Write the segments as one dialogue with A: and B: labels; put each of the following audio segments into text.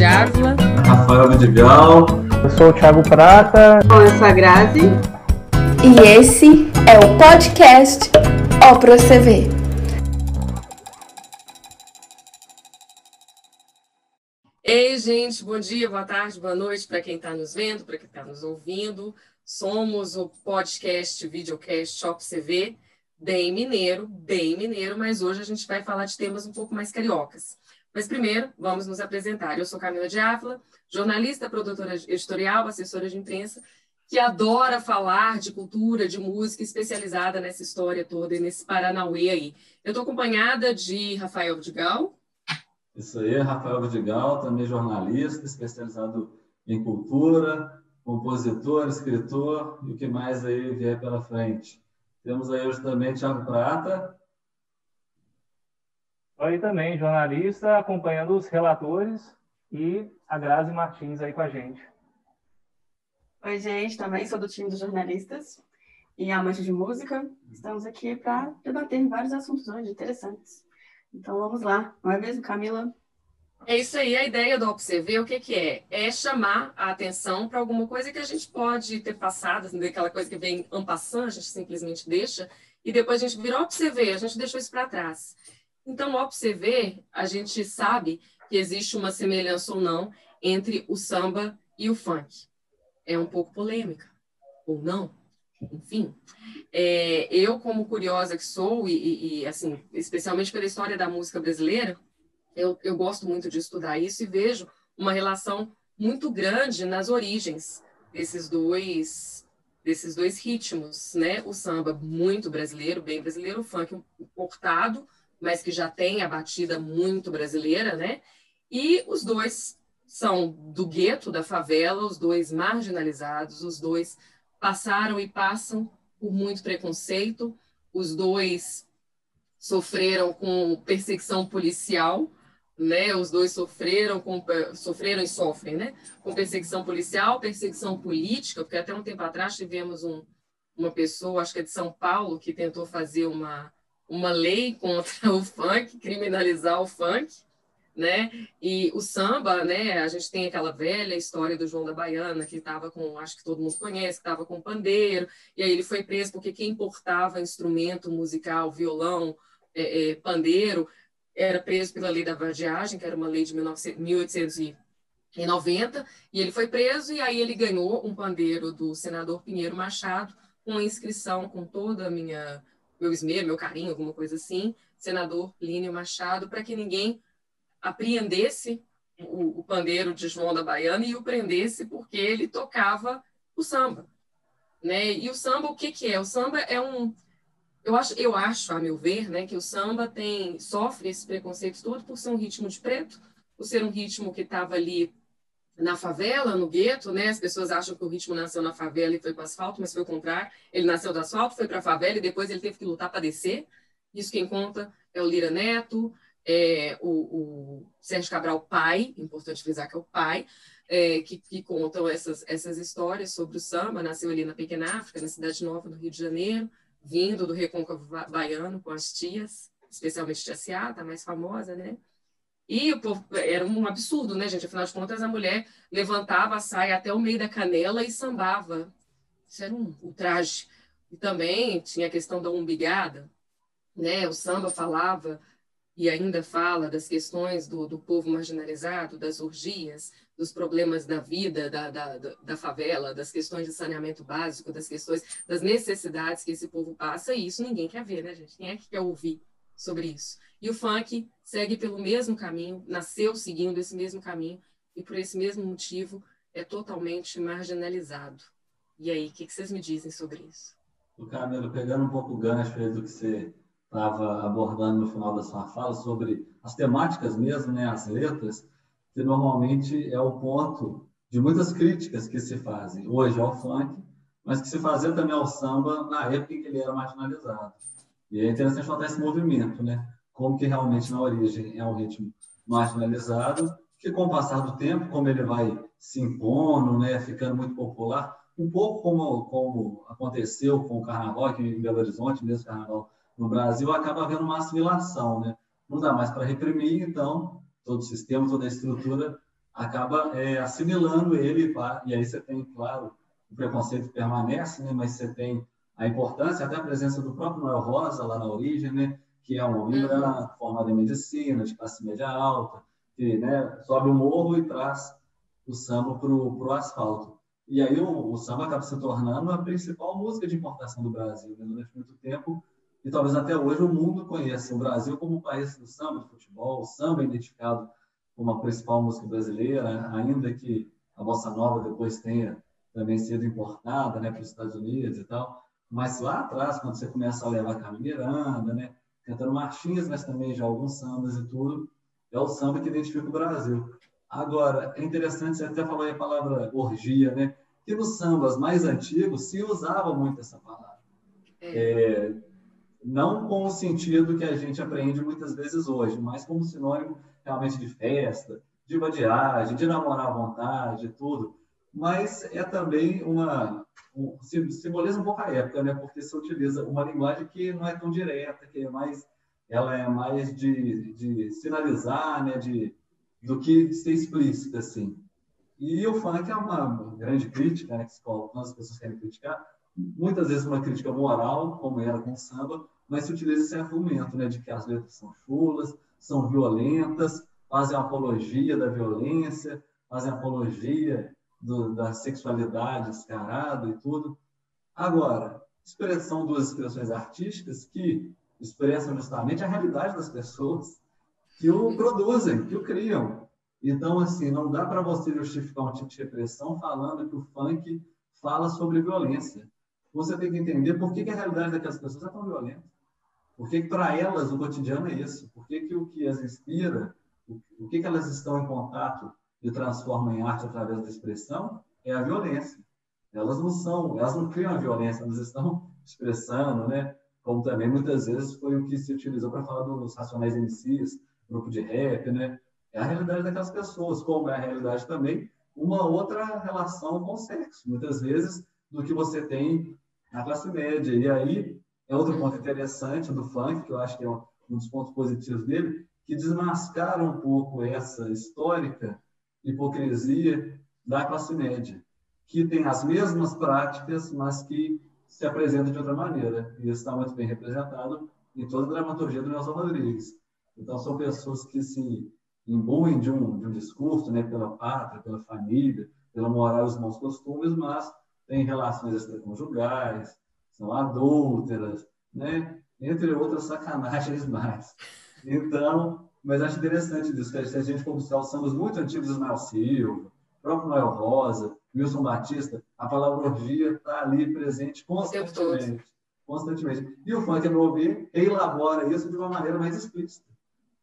A: de Ávila.
B: Rafael Vidigal.
C: Eu sou o Thiago Prata.
D: Eu sou a Grazi.
E: E esse é o podcast Você Ver.
A: Ei, gente, bom dia, boa tarde, boa noite para quem está nos vendo, para quem está nos ouvindo. Somos o podcast, videocast Shop CV, bem mineiro, bem mineiro, mas hoje a gente vai falar de temas um pouco mais cariocas. Mas primeiro, vamos nos apresentar. Eu sou Camila de Ávila, jornalista, produtora editorial, assessora de imprensa, que adora falar de cultura, de música, especializada nessa história toda e nesse Paranauê aí. Eu estou acompanhada de Rafael Vidigal.
B: Isso aí, Rafael Vidigal, também jornalista, especializado em cultura, compositor, escritor e o que mais aí vier pela frente. Temos aí hoje também Thiago Prata,
C: Oi também, jornalista, acompanhando os relatores e a Grazi Martins aí com a gente.
D: Oi, gente, também sou do time dos jornalistas e amante de música. Estamos aqui para debater vários assuntos hoje interessantes. Então vamos lá, não é mesmo, Camila?
A: É isso aí, a ideia do Observer, o que, que é? É chamar a atenção para alguma coisa que a gente pode ter passado, assim, daquela coisa que vem en passant, a gente simplesmente deixa, e depois a gente vira Observer, a gente deixou isso para trás. Então, ao observer, a gente sabe que existe uma semelhança ou não entre o samba e o funk. É um pouco polêmica, ou não, enfim. É, eu, como curiosa que sou, e, e, assim, especialmente pela história da música brasileira, eu, eu gosto muito de estudar isso e vejo uma relação muito grande nas origens desses dois desses dois ritmos, né? O samba muito brasileiro, bem brasileiro, o funk importado, mas que já tem a batida muito brasileira, né? E os dois são do gueto, da favela, os dois marginalizados, os dois passaram e passam por muito preconceito, os dois sofreram com perseguição policial, né? Os dois sofreram com sofreram e sofrem, né? Com perseguição policial, perseguição política, porque até um tempo atrás tivemos um, uma pessoa, acho que é de São Paulo, que tentou fazer uma uma lei contra o funk, criminalizar o funk, né? E o samba, né? A gente tem aquela velha história do João da Baiana, que estava com, acho que todo mundo conhece, que estava com pandeiro, e aí ele foi preso porque quem importava instrumento musical, violão, é, é, pandeiro, era preso pela lei da vadiagem, que era uma lei de 1890, e ele foi preso, e aí ele ganhou um pandeiro do senador Pinheiro Machado, com inscrição com toda a minha meu esmero, meu carinho, alguma coisa assim, senador Línio Machado, para que ninguém apreendesse o, o, pandeiro de João da Baiana e o prendesse porque ele tocava o samba. Né? E o samba, o que, que é? O samba é um. Eu acho, eu acho, a meu ver, né, que o samba tem sofre esse preconceito todo por ser um ritmo de preto, por ser um ritmo que estava ali na favela, no gueto, né? As pessoas acham que o ritmo nasceu na favela e foi para o asfalto, mas foi o contrário. Ele nasceu do asfalto, foi para a favela e depois ele teve que lutar para descer. Isso quem conta é o Lira Neto, é o, o Sérgio Cabral pai, importante frisar que é o pai, é, que, que, contam essas, essas histórias sobre o samba. Nasceu ali na Pequena África, na Cidade Nova, no Rio de Janeiro, vindo do recôncavo baiano com as tias, especialmente Tia a mais famosa, né? E povo, era um absurdo, né, gente? Afinal de contas, a mulher levantava a saia até o meio da canela e sambava. Isso era um ultraje. E também tinha a questão da umbigada, né? O samba falava e ainda fala das questões do, do povo marginalizado, das orgias, dos problemas da vida, da, da, da favela, das questões de saneamento básico, das questões das necessidades que esse povo passa, e isso ninguém quer ver, né, gente? Quem é que quer ouvir sobre isso? E o funk segue pelo mesmo caminho, nasceu seguindo esse mesmo caminho e por esse mesmo motivo é totalmente marginalizado. E aí, o que, que, vocês me dizem sobre isso?
B: O Camilo, pegando um pouco o gancho do que você estava abordando no final da sua fala sobre as temáticas mesmo, né, as letras, que normalmente é o ponto de muitas críticas que se fazem hoje ao funk, mas que se fazia também ao samba na época em que ele era marginalizado. E é interessante notar esse movimento, né? como que realmente na origem é um ritmo marginalizado, que com o passar do tempo, como ele vai se impondo, né, ficando muito popular, um pouco como, como aconteceu com o carnaval aqui em Belo Horizonte, mesmo carnaval no Brasil, acaba havendo uma assimilação, né? Não dá mais para reprimir, então todo o sistema, toda a estrutura acaba é, assimilando ele, e aí você tem, claro, o preconceito permanece, né? mas você tem a importância, até a presença do próprio Noel Rosa lá na origem, né? que é um homem uhum. formado em medicina, de classe média alta, que né, sobe o morro e traz o samba para o asfalto. E aí o, o, samba acaba se tornando a principal música de importação do Brasil né, durante muito tempo. E talvez até hoje o mundo conheça o Brasil como o país do samba, do futebol. O samba é identificado como a principal música brasileira, ainda que a bossa nova depois tenha também sido importada né, para os Estados Unidos e tal. Mas lá atrás, quando você começa a levar Carmen Miranda, né, cantando marchinhas, mas também já alguns sambas e tudo, é o samba que identifica o Brasil. Agora, é interessante, você até falou aí a palavra orgia, né? Que nos sambas mais antigos se usava muito essa palavra. É. É, não com o sentido que a gente aprende muitas vezes hoje, mas como sinônimo realmente de festa, de vadiagem, de namorar à vontade, tudo. Mas é também uma simboliza um pouco a época, né? Porque se utiliza uma linguagem que não é tão direta, que é mais ela é mais de, de sinalizar, né? De do que de ser explícita assim. E o funk é uma grande crítica, né? Que se coloca, as pessoas querem criticar, muitas vezes uma crítica moral, como era com o samba, mas se utiliza esse argumento, né? De que as letras são chulas, são violentas, fazem apologia da violência, fazem apologia do, da sexualidade descarada e tudo. Agora, expressão duas expressões artísticas que expressam justamente a realidade das pessoas que o produzem, que o criam. Então, assim, não dá para você justificar um tipo de repressão falando que o funk fala sobre violência. Você tem que entender por que, que a realidade daquelas pessoas é tão violenta. Por que, que para elas o cotidiano é isso? Por que, que o que as inspira, o que, que elas estão em contato e transformam em arte através da expressão é a violência. Elas não são, elas não criam a violência, elas estão expressando, né? Como também muitas vezes foi o que se utilizou para falar dos Racionais MCs, grupo de rap, né? É a realidade daquelas pessoas, como é a realidade também uma outra relação com o sexo, muitas vezes, do que você tem na classe média. E aí é outro ponto interessante do funk, que eu acho que é um dos pontos positivos dele, que desmascara um pouco essa histórica hipocrisia da classe média, que tem as mesmas práticas, mas que se apresenta de outra maneira. E isso está muito bem representado em toda a dramaturgia do Nelson Rodrigues. Então, são pessoas que se imbuem de um, de um discurso né, pela pátria, pela família, pela moral e os bons costumes, mas têm relações extraconjugais, são adúlteras, né? entre outras sacanagens mais. Então, mas acho interessante disso, que se a gente for buscar os sambas muito antigos do Ismael Silva, próprio Noel Rosa, Wilson Batista, a palavra orgia está ali presente constantemente. Constantemente. E o funk, meu ver, elabora isso de uma maneira mais explícita.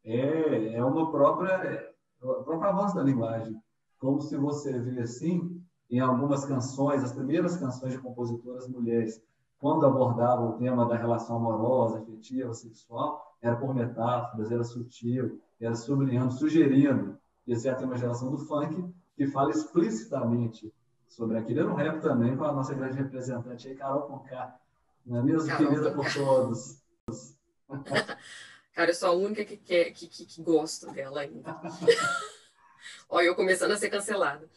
B: É, é uma própria, é, a própria voz da linguagem. Como se você vê assim, em algumas canções, as primeiras canções de compositoras mulheres, quando abordavam o tema da relação amorosa, afetiva, sexual, era por metáforas, era sutil, era sublinhando, sugerindo. E essa é uma geração do funk que fala explicitamente sobre aquilo. Eu no rap também com a nossa grande representante aí, Carol Conká. Não é mesmo? Carol Querida por todos.
A: Cara, eu sou a única que, quer, que, que, que gosto dela ainda. Olha, eu começando a ser cancelada.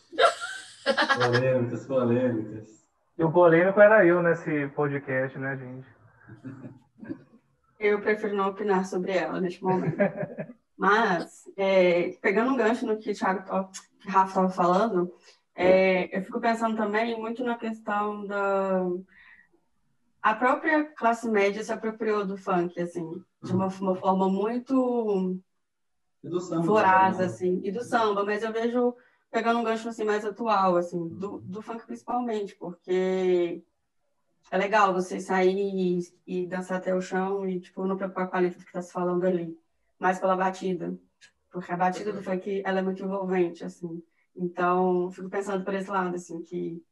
B: polêmicas, polêmicas.
C: E o polêmico era eu nesse podcast, né, gente?
D: Eu prefiro não opinar sobre ela neste momento. Mas, é, pegando um gancho no que o Thiago, que o Rafa estava falando, é, eu fico pensando também muito na questão da. A própria classe média se apropriou do funk, assim, de uma, uma forma muito voraz, né? assim, e do samba, mas eu vejo pegando um gancho assim mais atual, assim, do, do funk principalmente, porque é legal você sair e, e, dançar até o chão e, tipo, não preocupar com a letra que está se falando ali, mas pela batida. Porque a batida do funk, ela é muito envolvente, assim. Então, fico pensando por esse lado, assim, que,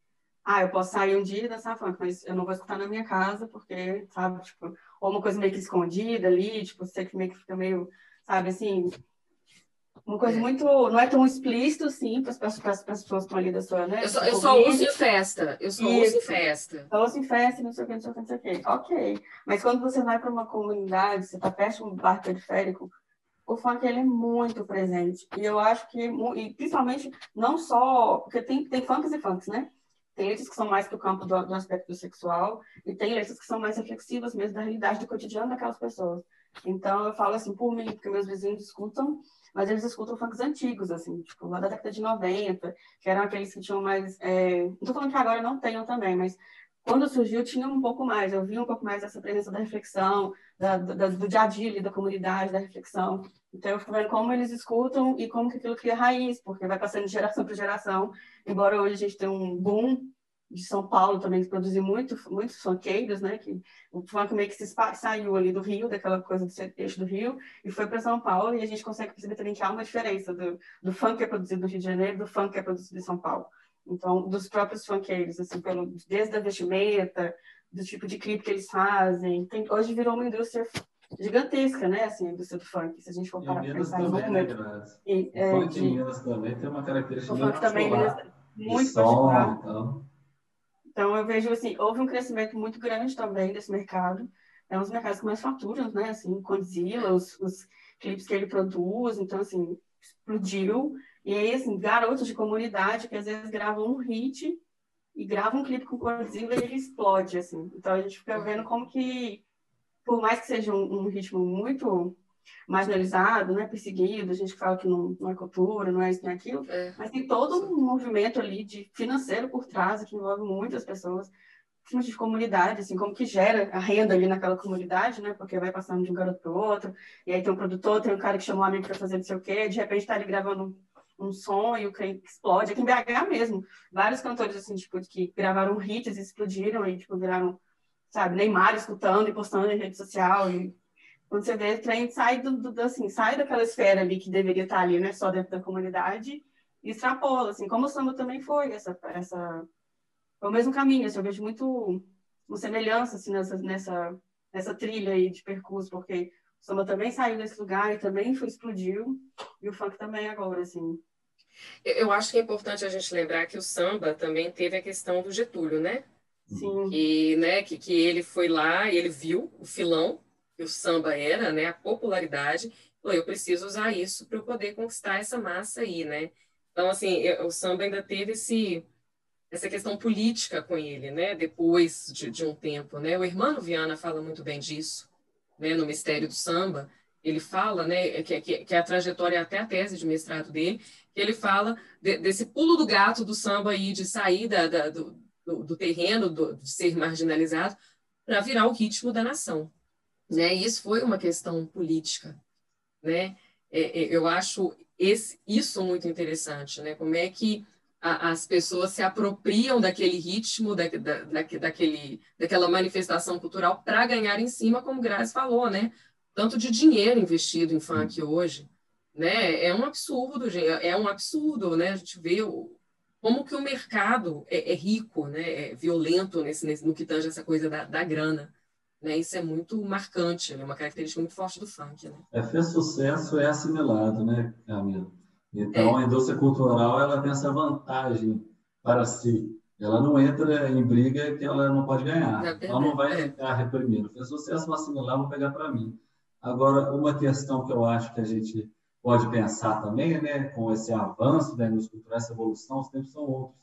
D: ah, eu posso sair um dia e dançar funk, mas eu não vou escutar na minha casa, porque, sabe, tipo, ou uma coisa meio que escondida ali, tipo, você que meio que fica meio, sabe, assim, uma coisa muito. Não é tão explícito, sim, para as pessoas que estão ali da sua. Né,
A: eu só, eu só uso em festa. Eu só Isso. uso em festa.
D: Só uso em festa, não sei o que, não sei o que, não sei o que. Ok. Mas quando você vai para uma comunidade, você está perto de um bar periférico, o funk ele é muito presente. E eu acho que, e principalmente, não só. Porque tem, tem funks e funks, né? Tem letras que são mais para o campo do, do, aspecto sexual, e tem letras que são mais reflexivas mesmo da realidade do cotidiano daquelas pessoas. Então, eu falo assim, por mim, porque meus vizinhos escutam, mas eles escutam funks antigos, assim, tipo, lá da década de 90, que eram aqueles que tinham mais. É... Não estou falando que agora não tenham também, mas quando surgiu, tinha um pouco mais, eu vi um pouco mais essa presença da reflexão, da, da, do dia a dia da comunidade, da reflexão. Então, eu fico vendo como eles escutam e como que aquilo cria raiz, porque vai passando de geração para geração. Embora hoje a gente tenha um boom de São Paulo também, que produziu muito, muitos funkeiros, né? Que o funk meio que se saiu ali do Rio, daquela coisa do eixo do Rio, e foi para São Paulo, e a gente consegue perceber também que há uma diferença do, do funk que é produzido no Rio de Janeiro do funk que é produzido em São Paulo. Então, dos próprios funkeiros, assim, pelo, desde a vestimenta, do tipo de clipe que eles fazem. Tem, hoje virou uma indústria gigantesca, né? Assim, a indústria do funk, se a gente for parar para pensar em movimento. Né,
B: e, é, o funk de, em Minas também tem uma característica o funk
D: também Minas, muito particular. Então. Então, eu vejo, assim, houve um crescimento muito grande também desse mercado. É um dos mercados que mais faturam, né? Assim, Godzilla, os, os clipes que ele produz. Então, assim, explodiu. E aí, assim, garotos de comunidade que às vezes gravam um hit e gravam um clipe com Godzilla e ele explode, assim. Então a gente fica vendo como que, por mais que seja um, um ritmo muito marginalizado, né, perseguido, a gente fala que não, não é cultura, não é isso nem aquilo, é. mas tem todo um movimento ali de financeiro por trás que envolve muitas pessoas, de comunidade, assim, como que gera a renda ali naquela comunidade, né, porque vai passando de um garoto para o outro, e aí tem um produtor, tem um cara que chamou um amigo para fazer não sei o quê, de repente está ali gravando um som e o clipe explode. Aqui em BH mesmo, vários cantores assim, tipo, que gravaram hits e explodiram e tipo, viraram, sabe, Neymar escutando e postando em rede social. E quando você vê, o trem sai do, do, assim, sai daquela esfera ali que deveria estar ali, né, só dentro da comunidade e extrapola, assim, como o samba também foi essa essa foi o mesmo caminho, assim, eu vejo muito uma semelhança assim nessa nessa nessa trilha aí de percurso, porque o samba também saiu desse lugar e também foi explodiu e o funk também agora, assim.
A: Eu acho que é importante a gente lembrar que o samba também teve a questão do Getúlio, né?
D: Sim.
A: E, né, que, que ele foi lá e ele viu o filão que o samba era, né, a popularidade, falou, eu preciso usar isso para eu poder conquistar essa massa aí, né? Então, assim, eu, o samba ainda teve esse, essa questão política com ele, né, depois de, de um tempo, né? O Hermano Viana fala muito bem disso, né, no Mistério do Samba, ele fala, né, que, que, que a trajetória é até a tese de mestrado dele, que ele fala de, desse pulo do gato do samba aí, de sair da, da do, do, do, terreno, do, de ser marginalizado, para virar o ritmo da nação. Né? E isso foi uma questão política. Né? É, é, eu acho esse, isso muito interessante, né? como é que a, as pessoas se apropriam daquele ritmo, da, da, daquele, daquela manifestação cultural para ganhar em cima, como Grazi falou, né? tanto de dinheiro investido em funk hoje, né? É um absurdo, é um absurdo, né? A gente vê o, como que o mercado é, é rico, né? É violento nesse, nesse, no que tange essa coisa da, da grana. Né? Isso é muito marcante, é né? uma característica muito forte do funk. Né?
B: É, fez sucesso é assimilado, né, Camila? Então, é. a indústria cultural ela tem essa vantagem para si. Ela não entra em briga que ela não pode ganhar. Ela não vai é. ficar reprimindo. Fez sucesso, vou assimilar, vou pegar para mim. Agora, uma questão que eu acho que a gente pode pensar também, né, com esse avanço da indústria cultural, essa evolução, os tempos são outros.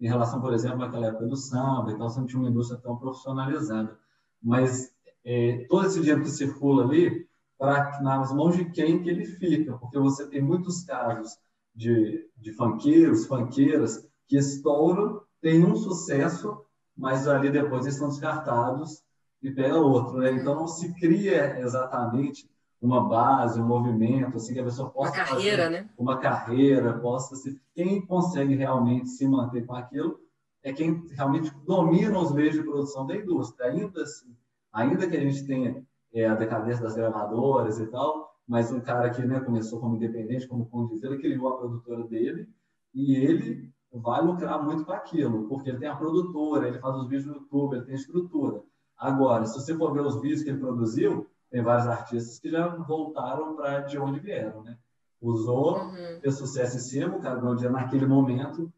B: Em relação, por exemplo, àquela época do samba, então você não tinha uma indústria tão profissionalizada. Mas é, todo esse dinheiro que circula ali, para nas mãos de quem que ele fica? Porque você tem muitos casos de, de funkeiros, funkeiras, que estouram, têm um sucesso, mas ali depois eles são descartados e pega outro, né? Então não se cria exatamente uma base, um movimento, assim que a pessoa possa
A: uma carreira, né?
B: Uma carreira, possa se quem consegue realmente se manter com aquilo é quem realmente domina os meios de produção da indústria. Ainda assim, ainda que a gente tenha é, a decadência das gravadoras e tal, mas um cara que né, começou como independente, como condiz, ele criou a produtora dele e ele vai lucrar muito com aquilo, porque ele tem a produtora, ele faz os vídeos no YouTube, ele tem estrutura. Agora, se você for ver os vídeos que ele produziu, tem vários artistas que já voltaram para de onde vieram, né? Usou, uhum. fez sucesso em cima, o cara ganhou dinheiro naquele momento,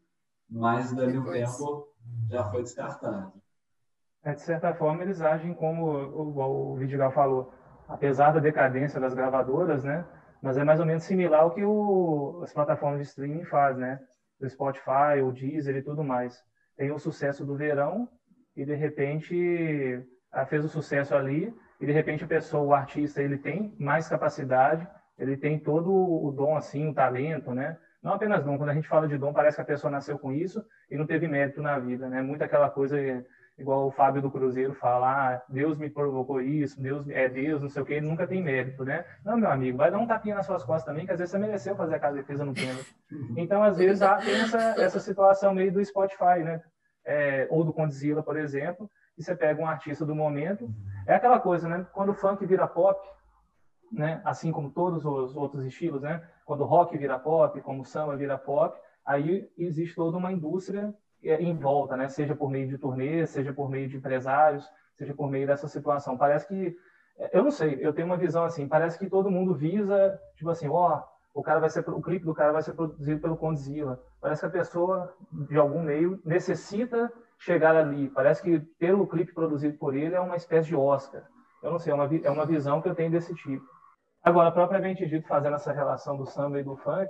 B: mas dali um tempo já foi descartado.
C: É, de certa forma, eles agem como o, o Vidigal falou, apesar da decadência das gravadoras, né? Mas é mais ou menos similar ao que o, as plataformas de streaming faz, né? O Spotify, o Deezer e tudo mais. Tem o sucesso do verão e de repente fez o sucesso ali e de repente a pessoa, o artista, ele tem mais capacidade, ele tem todo o dom assim, o talento, né? Não apenas dom, quando a gente fala de dom, parece que a pessoa nasceu com isso e não teve mérito na vida, né? Muito aquela coisa igual o Fábio do Cruzeiro fala, ah, Deus me provocou isso, Deus é Deus, não sei o que, ele nunca tem mérito, né? Não, meu amigo, vai dar um tapinha nas suas costas também, que às vezes você mereceu fazer aquela defesa no pênalti. Então, às vezes, há, tem essa, essa situação meio do Spotify, né? É, ou do Condzilla, por exemplo, e você pega um artista do momento, é aquela coisa, né? Quando o funk vira pop, né? Assim como todos os outros estilos, né? Quando o rock vira pop, como o samba vira pop, aí existe toda uma indústria é, em volta, né? Seja por meio de turnês, seja por meio de empresários, seja por meio dessa situação. Parece que é, eu não sei, eu tenho uma visão assim, parece que todo mundo visa, tipo assim, ó, oh, o cara vai ser o clipe do cara vai ser produzido pelo Condzilla. Parece que a pessoa de algum meio necessita chegar ali. Parece que ter o clipe produzido por ele é uma espécie de Oscar. Eu não sei, é uma, é uma visão que eu tenho desse tipo. Agora, propriamente dito, fazendo essa relação do samba e do funk,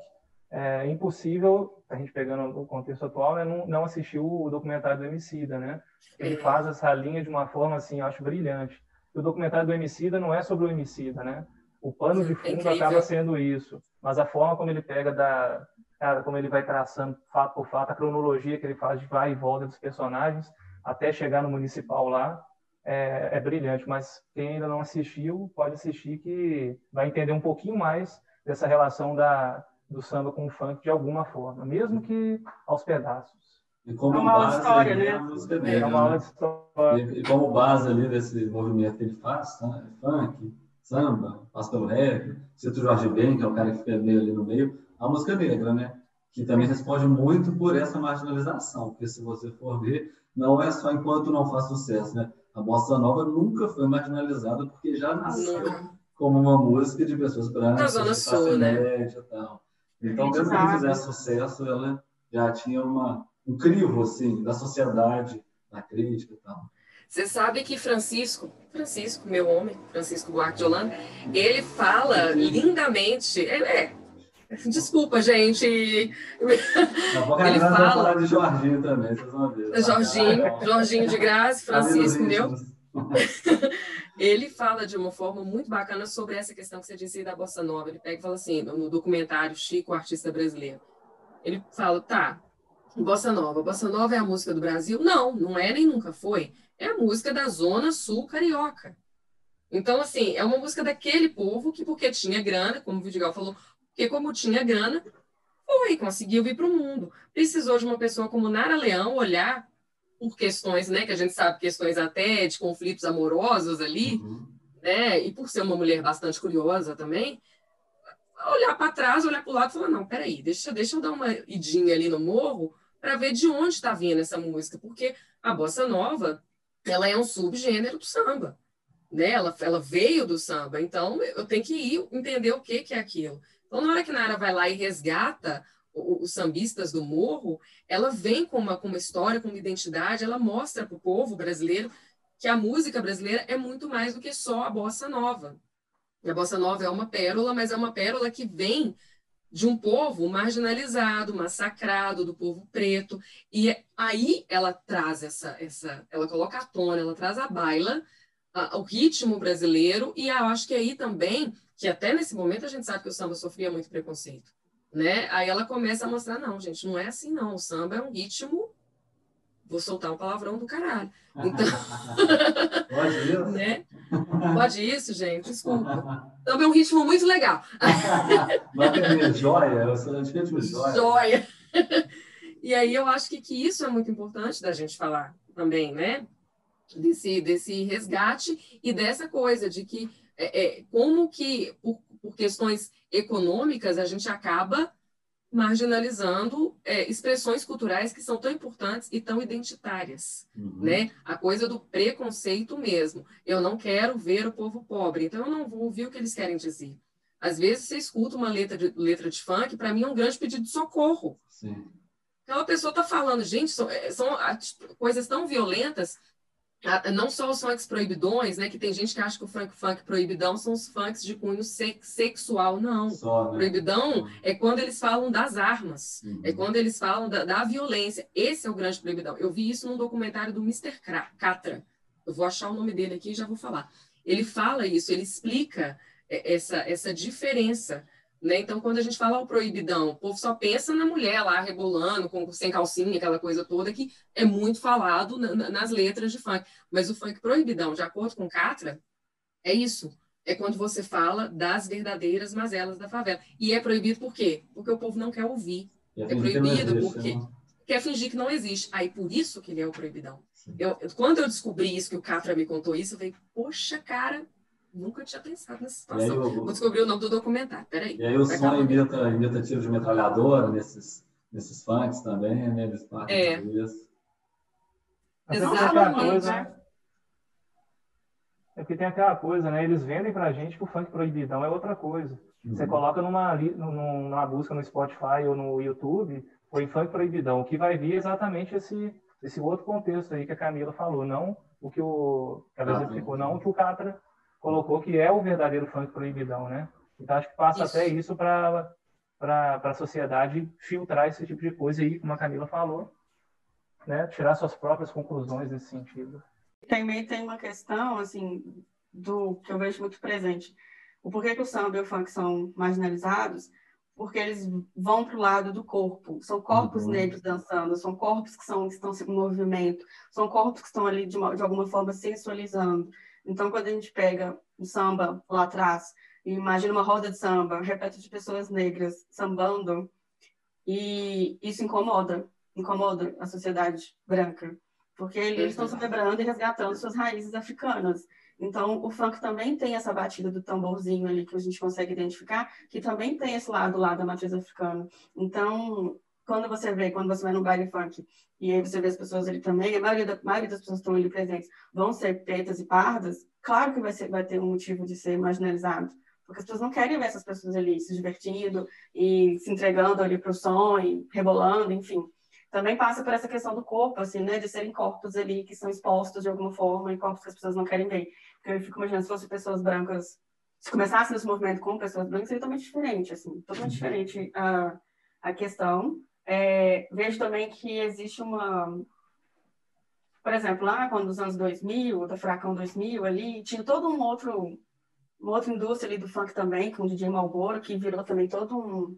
C: é impossível, a gente pegando o contexto atual, né, não, não assistir o documentário do Emicida, né? Ele faz essa linha de uma forma, assim, eu acho brilhante. O documentário do Emicida não é sobre o Emicida, né? O pano de fundo é acaba sendo isso, mas a forma como ele pega da, cara, como ele vai traçando fato por fato, a cronologia que ele faz de vai e volta dos personagens até chegar no municipal lá, é, é, brilhante. Mas quem ainda não assistiu, pode assistir que vai entender um pouquinho mais dessa relação da, do samba com o funk de alguma forma, mesmo que aos pedaços.
B: E como é uma base, história, né? música dele, é uma né? história. E, e, como base ali desse movimento que ele faz, né? funk, samba, pastor reggae, cito Jorge Ben, que é o cara que fica meio ali no meio, a música negra, né? Que também responde muito por essa marginalização, porque se você for ver, não é só enquanto não faz sucesso, né? A bossa nova nunca foi marginalizada porque já nasceu como uma música de pessoas brancas,
A: na Zona Sul, né?
B: E tal. Então, mesmo que fizesse sucesso, ela já tinha uma, um crivo, assim, da sociedade, da crítica e tal.
A: Você sabe que Francisco, Francisco, meu homem, Francisco Buarque de Holanda, ele fala lindamente, é, é Desculpa, gente. Ele
B: fala. falar de Jorginho também, vocês vão ver.
A: Jorginho, Jorginho de Graça, Francisco, meu. ele fala de uma forma muito bacana sobre essa questão que você disse aí da bossa nova. Ele pega e fala assim, no documentário Chico, o artista brasileiro. Ele fala, tá, bossa nova. Bossa nova é a música do Brasil? Não, não é nem nunca foi. É a música da zona sul carioca. Então, assim, é uma música daquele povo que, porque tinha grana, como o Vidigal falou, porque como tinha grana, foi, conseguiu vir para o mundo. Precisou de uma pessoa como Nara Leão olhar por questões, né, que a gente sabe, questões até de conflitos amorosos ali, uhum. né, e por ser uma mulher bastante curiosa também, olhar para trás, olhar para o lado e falar, não, peraí, deixa, deixa eu dar uma idinha ali no morro para ver de onde está vindo essa música, porque a bossa nova, ela é um subgênero do samba, né, ela, ela veio do samba, então eu tenho que ir entender o que, que é aquilo. Então, na hora que Nara vai lá e resgata os sambistas do morro, ela vem com uma, com uma história, com uma identidade, ela mostra para o povo brasileiro que a música brasileira é muito mais do que só a bossa nova. A bossa nova é uma pérola, mas é uma pérola que vem de um povo marginalizado, massacrado, do povo preto. E aí ela traz essa, essa ela coloca à tona, ela traz à baila a, o ritmo brasileiro, e eu acho que aí também, que até nesse momento a gente sabe que o samba sofria muito preconceito né? Aí ela começa a mostrar, não, gente, não é assim não. O samba é um ritmo. Vou soltar um palavrão do caralho. Então.
B: Pode isso?
A: né? Pode isso, gente, desculpa. Samba é um ritmo muito legal.
B: Mas joia, eu sou de joia.
A: Joia. E aí eu acho que, que isso é muito importante da gente falar também, né? Desse, desse resgate e dessa coisa de que é, é, como que, por, por questões econômicas, a gente acaba marginalizando é, expressões culturais que são tão importantes e tão identitárias, uhum. né? A coisa do preconceito mesmo. Eu não quero ver o povo pobre, então eu não vou ouvir o que eles querem dizer. Às vezes você escuta uma letra de, letra de funk, para mim é um grande pedido de socorro.
B: Sim.
A: Então a pessoa está falando, gente, são, é, são coisas tão violentas não só os funks proibidões, né? Que tem gente que acha que o funk, funk proibidão são os funks de cunho sexual. Não.
B: Só, né?
A: Proibidão é quando eles falam das armas,
B: Uhum.
A: é quando eles falam da, da violência. Esse é o grande proibidão. Eu vi isso num documentário do Mr. Catra. Eu vou achar o nome dele aqui e já vou falar. Ele fala isso, ele explica é, essa, essa diferença. Né? Então, quando a gente fala o proibidão, o povo só pensa na mulher lá rebolando, com, sem calcinha, aquela coisa toda, que é muito falado na- na- nas letras de funk. Mas o funk proibidão, de acordo com Catra, é isso. É quando você fala das verdadeiras mazelas da favela. E é proibido por quê? Porque o povo não quer ouvir. É proibido porque-
B: né?
A: Quer fingir que não existe. Aí, por isso que ele é o proibidão. Eu- quando eu descobri isso, que o Catra me contou isso, eu falei, poxa, cara, nunca tinha pensado nessa
B: aí,
A: situação.
B: o,
A: Vou descobrir o nome do documentário. Peraí.
B: e aí o som imita, imita tiro de metralhadora nesses, nesses funks também, né? Eles
A: É.
B: isso.
C: É
A: Exatamente.
C: coisa, né? É porque tem aquela coisa, né? Eles vendem pra gente que o funk proibidão é outra coisa. Você
B: Uhum.
C: coloca numa, numa busca no Spotify ou no YouTube, põe funk proibidão. O que vai vir é exatamente esse, esse outro contexto aí que a Camila falou, não o que o que ela
B: Ah, entendi.
C: não o que o Catra colocou, que é o verdadeiro funk proibidão, né? Então acho que passa
A: Isso.
C: até isso para a sociedade filtrar esse tipo de coisa aí, como a Camila falou, né? Tirar suas próprias conclusões nesse sentido.
D: Também tem uma questão, assim, do que eu vejo muito presente. O porquê que o samba e o funk são marginalizados? Porque eles vão para o lado do corpo. São corpos
B: Uhum.
D: negros dançando, são corpos que, são, que estão em movimento, são corpos que estão ali de, uma- de alguma forma sensualizando. Então, quando a gente pega o samba lá atrás e imagina uma roda de samba, repete de pessoas negras sambando, e isso incomoda, incomoda a sociedade branca porque eles estão celebrando e resgatando suas raízes africanas. Então, o funk também tem essa batida do tamborzinho ali que a gente consegue identificar, que também tem esse lado lá da matriz africana. Então, quando você vê, quando você vai no baile funk, e aí você vê as pessoas ali também, a maioria, da, a maioria das pessoas que estão ali presentes vão ser pretas e pardas, claro que vai, ser, vai ter um motivo de ser marginalizado. Porque as pessoas não querem ver essas pessoas ali se divertindo e se entregando ali para o som e rebolando, enfim também passa por essa questão do corpo, assim, né? De serem corpos ali que são expostos de alguma forma e corpos que as pessoas não querem ver. Porque eu fico imaginando se fossem pessoas brancas, se começasse nesse movimento com pessoas brancas, seria totalmente diferente, assim, totalmente diferente a, a questão. É, vejo também que existe uma... Por exemplo, lá quando os anos 2000, da Furacão 2000 ali, tinha todo um outro... Uma outra indústria ali do funk também, com o DJ Malboro, que virou também todo um,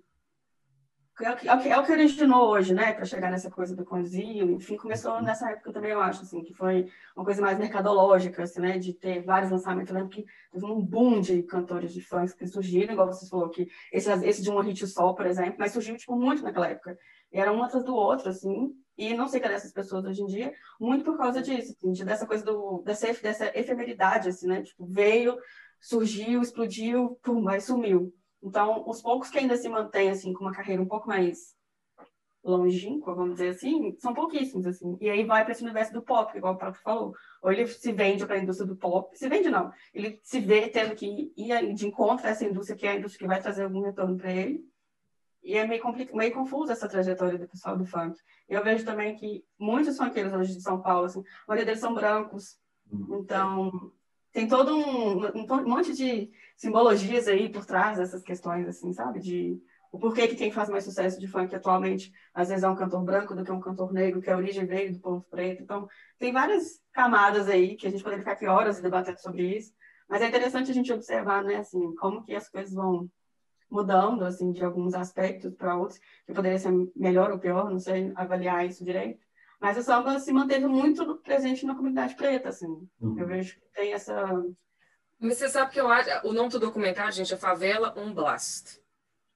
D: é o, que, é, é originou hoje, né, para chegar nessa coisa do Conzil, enfim, começou nessa época também, eu acho, assim, que foi uma coisa mais mercadológica, assim, né, de ter vários lançamentos, eu lembro que teve um boom de cantores de funk que surgiram, igual você falou, que esse, esse de um hit só, por exemplo, mas surgiu, tipo, muito naquela época, e era um atrás do outro, assim, e não sei cadê essas pessoas hoje em dia, muito por causa disso, assim, de, dessa coisa do, dessa, dessa efemeridade, assim, né, tipo, veio, surgiu, explodiu, pum, aí sumiu. Então, os poucos que ainda se mantêm, assim, com uma carreira um pouco mais longínqua, vamos dizer assim, são pouquíssimos, assim. E aí vai para esse universo do pop, igual o próprio falou. Ou ele se vende para a indústria do pop, se vende não, ele se vê tendo que ir de encontro a essa indústria, que é a indústria que vai trazer algum retorno para ele. E é meio, meio confuso essa trajetória do pessoal do funk. Eu vejo também que muitos funkeiros hoje de São Paulo, assim, a maioria deles são brancos, então tem todo um, um monte de simbologias aí por trás dessas questões, assim, sabe? De o porquê que quem faz mais sucesso de funk atualmente, às vezes é um cantor branco do que um cantor negro, que a origem veio do povo preto. Então, tem várias camadas aí que a gente poderia ficar aqui horas debatendo sobre isso. Mas é interessante a gente observar, né, assim, como que as coisas vão mudando, assim, de alguns aspectos para outros, que poderia ser melhor ou pior, não sei avaliar isso direito. Mas o samba se manteve muito presente na comunidade preta, assim.
B: Uhum.
D: Eu vejo que tem essa...
A: Mas você sabe que eu acho... O nome do documentário, gente, é Favela Um Blast.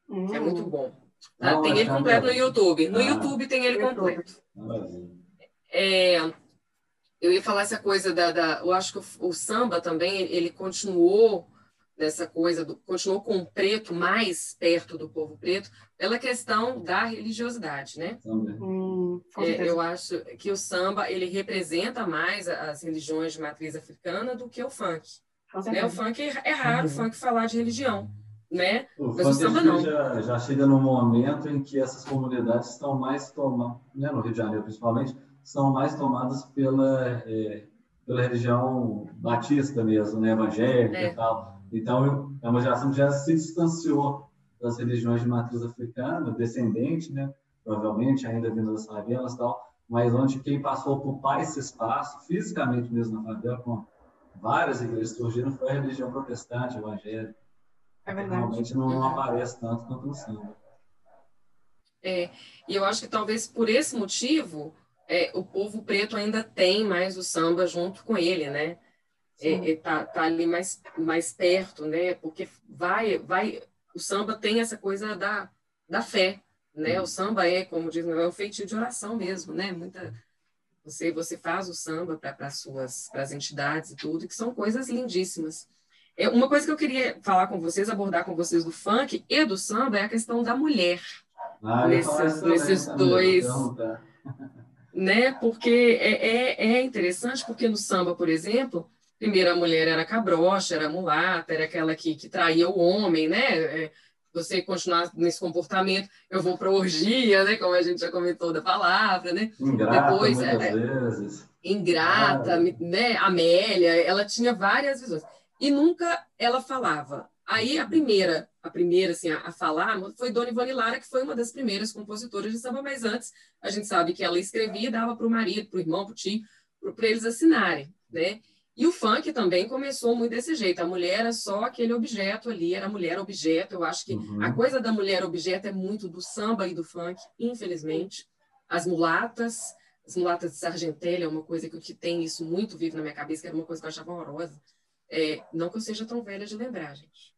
D: Hum,
A: É muito bom.
B: Não,
A: Tá? tem ele completo no. YouTube. No
B: Ah.
A: YouTube tem ele completo. É, eu ia falar essa coisa da, da- eu acho que o, o samba também ele continuou nessa coisa do, continuou com o preto mais perto do povo preto pela questão da religiosidade, né?
D: Hum,
A: É, eu acho que o samba ele representa mais as religiões de matriz africana do que o funk. Né? O funk é é raro o funk falar de religião, né?
B: O
A: Mas o
B: funk
A: samba
B: acho que
A: não.
B: já, já chega num momento em que essas comunidades estão mais tomadas, né, no Rio de Janeiro principalmente, são mais tomadas pela, é, pela religião batista mesmo, né, evangélica
A: É.
B: e tal. Então, é uma geração que já se distanciou das religiões de matriz africana, descendente, né, provavelmente ainda vindo das favelas e tal, mas onde quem passou a ocupar esse espaço, fisicamente mesmo na favela, com várias igrejas surgiram, foi a religião protestante, evangélica.
D: É verdade.
B: Realmente não, não aparece tanto quanto no samba.
A: É, e eu acho que talvez por esse motivo é, o povo preto ainda tem mais o samba junto com ele, né? É, é, tá, tá ali mais, mais perto, né? Porque vai, vai, o samba tem essa coisa da, da fé, né? O samba é, como diz, é um feitio de oração mesmo, né? Muita, você, você faz o samba para as suas para as entidades e tudo, que são coisas lindíssimas. É, uma coisa que eu queria falar com vocês, abordar com vocês do funk e do samba é a questão da mulher
B: Ah,
A: Nesses- nesses dois-
B: perguntar.
A: né? Porque é, é, é interessante, porque no samba, por exemplo, primeiro a mulher era cabrocha, era mulata, era aquela que, que traía o homem, né? É, você continuar nesse comportamento, eu vou para orgia, né? Como a gente já comentou da palavra, né?
B: Ingrata,
A: Depois,
B: muitas
A: é-
B: vezes.
A: Ingrata,
B: Ah.
A: né? Amélia, ela tinha várias visões. E nunca ela falava. Aí a primeira, a primeira assim, a, a falar foi Dona Ivone Lara, que foi uma das primeiras compositoras de samba, mas antes a gente sabe que ela escrevia e dava para o marido, para o irmão, para o tio, para eles assinarem, né? E o funk também começou muito desse jeito. A mulher era só aquele objeto ali, era mulher objeto. Eu acho que
B: Uhum.
A: a coisa da mulher objeto é muito do samba e do funk, infelizmente. As mulatas, as mulatas de Sargentelli é uma coisa que, que tem isso muito vivo na minha cabeça, que era uma coisa que eu achava horrorosa. É, não que eu seja tão velha de lembrar, gente.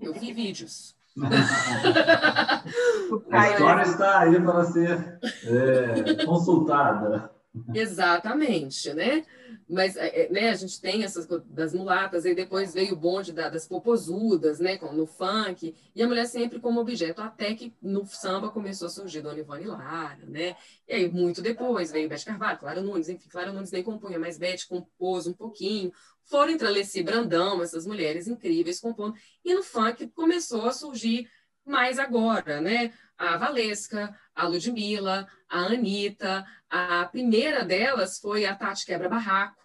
A: Eu vi vídeos.
B: A história está aí para ser é, consultada.
A: Exatamente, né? Mas é, é, né, a gente tem essas das mulatas, e depois veio o bonde da- das popozudas, né, no funk, e a mulher sempre como objeto, até que no samba começou a surgir Dona Ivone Lara, né? E aí, muito depois, veio Bete Carvalho, Clara Nunes, enfim, Clara Nunes nem compunha, mas Bete compôs um pouquinho. Foram entre Alessi Brandão, essas mulheres incríveis compondo, e no funk começou a surgir mais agora, né? A Valesca, a Ludmilla, a Anitta, a primeira delas foi a Tati Quebra Barraco,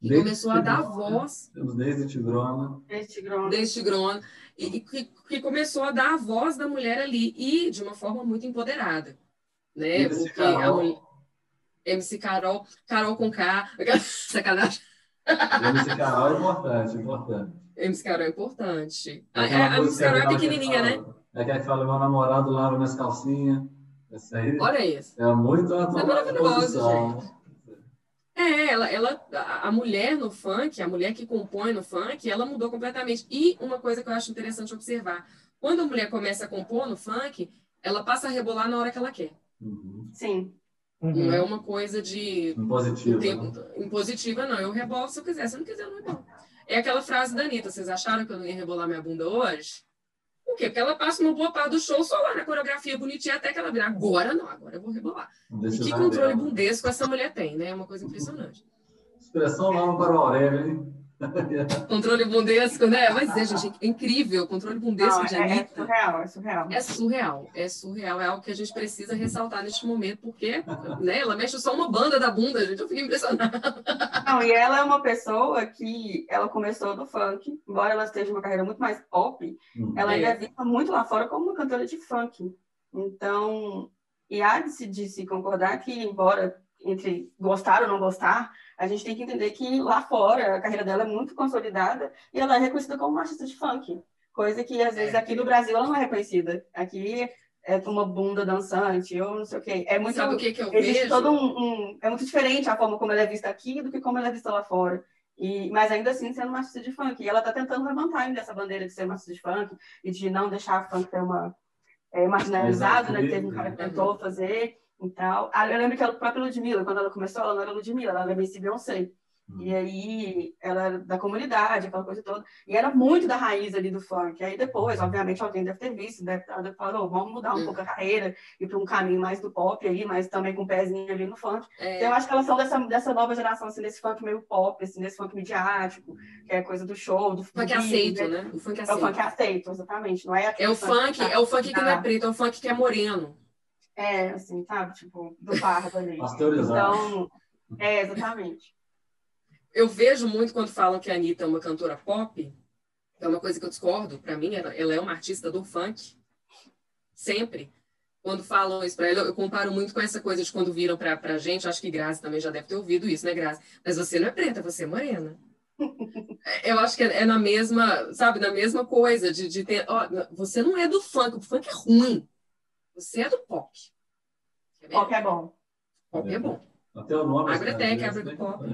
A: que
B: Desde
A: começou a dar
B: Tigrona,
A: voz
B: Temos desde Tigrona.
D: Este grão.
A: deste Grona, e, e que, que começou a dar a voz da mulher ali, e de uma forma muito empoderada, né?
B: MC
A: Porque a
B: Carol.
A: mulher... MC Carol, Carol com K, sacanagem.
B: MC Carol é importante, importante.
A: MC Carol é importante. A,
B: Aquela
A: a, a MC Carol é pequenininha, né?
B: fala- É aquela que fala, meu namorado lava minhas calcinhas. Essa aí
A: Olha isso.
B: é muito uma
A: Isso é maravilhoso,
B: posição.
A: É, ela, ela, a mulher no funk, a mulher que compõe no funk, ela mudou completamente. E uma coisa que eu acho interessante observar, quando a mulher começa a compor no funk, ela passa a rebolar na hora que ela quer.
B: Uhum.
D: Sim.
C: Uhum.
A: Não é uma coisa de
B: Impositivo.
A: tempo
B: né?
A: impositiva, não. Eu rebolo se eu quiser, se eu não quiser, eu não rebolo. É aquela frase da Anitta, vocês acharam que eu não ia rebolar minha bunda hoje? Por quê? Porque ela passa uma boa parte do show só lá na coreografia bonitinha até que ela vira. Agora não, agora eu vou rebolar. E que controle bundesco essa mulher tem, né? É uma coisa impressionante.
B: Expressão lava para o Aurélio, hein?
A: Controle bundesco, né? Mas é, gente, é incrível. Controle bundesco
D: Não,
A: de
D: é, é
A: Anitta
D: surreal, é surreal.
A: é surreal. É surreal. É algo que a gente precisa ressaltar neste momento, porque né, ela mexe só uma banda da bunda, gente. Eu fiquei impressionada.
D: Não, e ela é uma pessoa que ela começou do funk, embora ela esteja uma carreira muito mais pop,
B: Hum.
D: ela ainda
A: É.
D: é vista muito lá fora como uma cantora de funk. Então, e há de se, de se concordar que, embora entre gostar ou não gostar, a gente tem que entender que lá fora a carreira dela é muito consolidada e ela é reconhecida como uma artista de funk. Coisa que, às vezes,
A: É.
D: aqui no Brasil ela não é reconhecida. Aqui é uma bunda dançante ou não sei o quê. É muito
A: Sabe o que, que eu
D: existe
A: vejo?
D: todo um, um- é muito diferente a forma como ela é vista aqui do que como ela é vista lá fora e mas ainda assim sendo uma artista de funk e ela está tentando levantar ainda essa bandeira de ser uma artista de funk e de não deixar a funk ser uma é, marginalizado né que teve um cara que tentou fazer e ah, eu lembro que a própria Ludmilla quando ela começou ela não era Ludmilla ela era MC Beyoncé e aí ela era da comunidade, aquela coisa toda, e era muito da raiz ali do funk. Aí depois, obviamente, alguém deve ter visto, deve ter falado, oh, vamos mudar um
A: Hum.
D: pouco a carreira, ir para um caminho mais do pop aí, mas também com um pezinho ali no funk.
A: É,
D: Então, eu acho que elas são dessa, dessa nova geração, assim, desse funk meio pop, assim, desse funk midiático, que é coisa do show, do
A: funk aceito,
D: vídeo,
A: né? O funk
D: É o
A: aceito.
D: funk aceito, exatamente. Não é
A: É o funk, é o funk que não é preto, é o funk que é moreno.
D: É, assim, sabe? Tipo, do pardo ali. Então, é, exatamente.
A: eu vejo muito quando falam que a Anitta é uma cantora pop, é uma coisa que eu discordo. Para mim, ela, ela, é uma artista do funk. Sempre. Quando falam isso para ela, eu comparo muito com essa coisa de quando viram para a gente. Acho que Grazi também já deve ter ouvido isso, né, Grazi? Mas você não é preta, você é morena. eu acho que é, é, na mesma, sabe, na mesma coisa de, de ter. Ó, você não é do funk, o funk é ruim. Você é do pop.
D: Pop é bom.
A: Pop é bom.
B: Até o nome.
A: Agretec, abre do pop.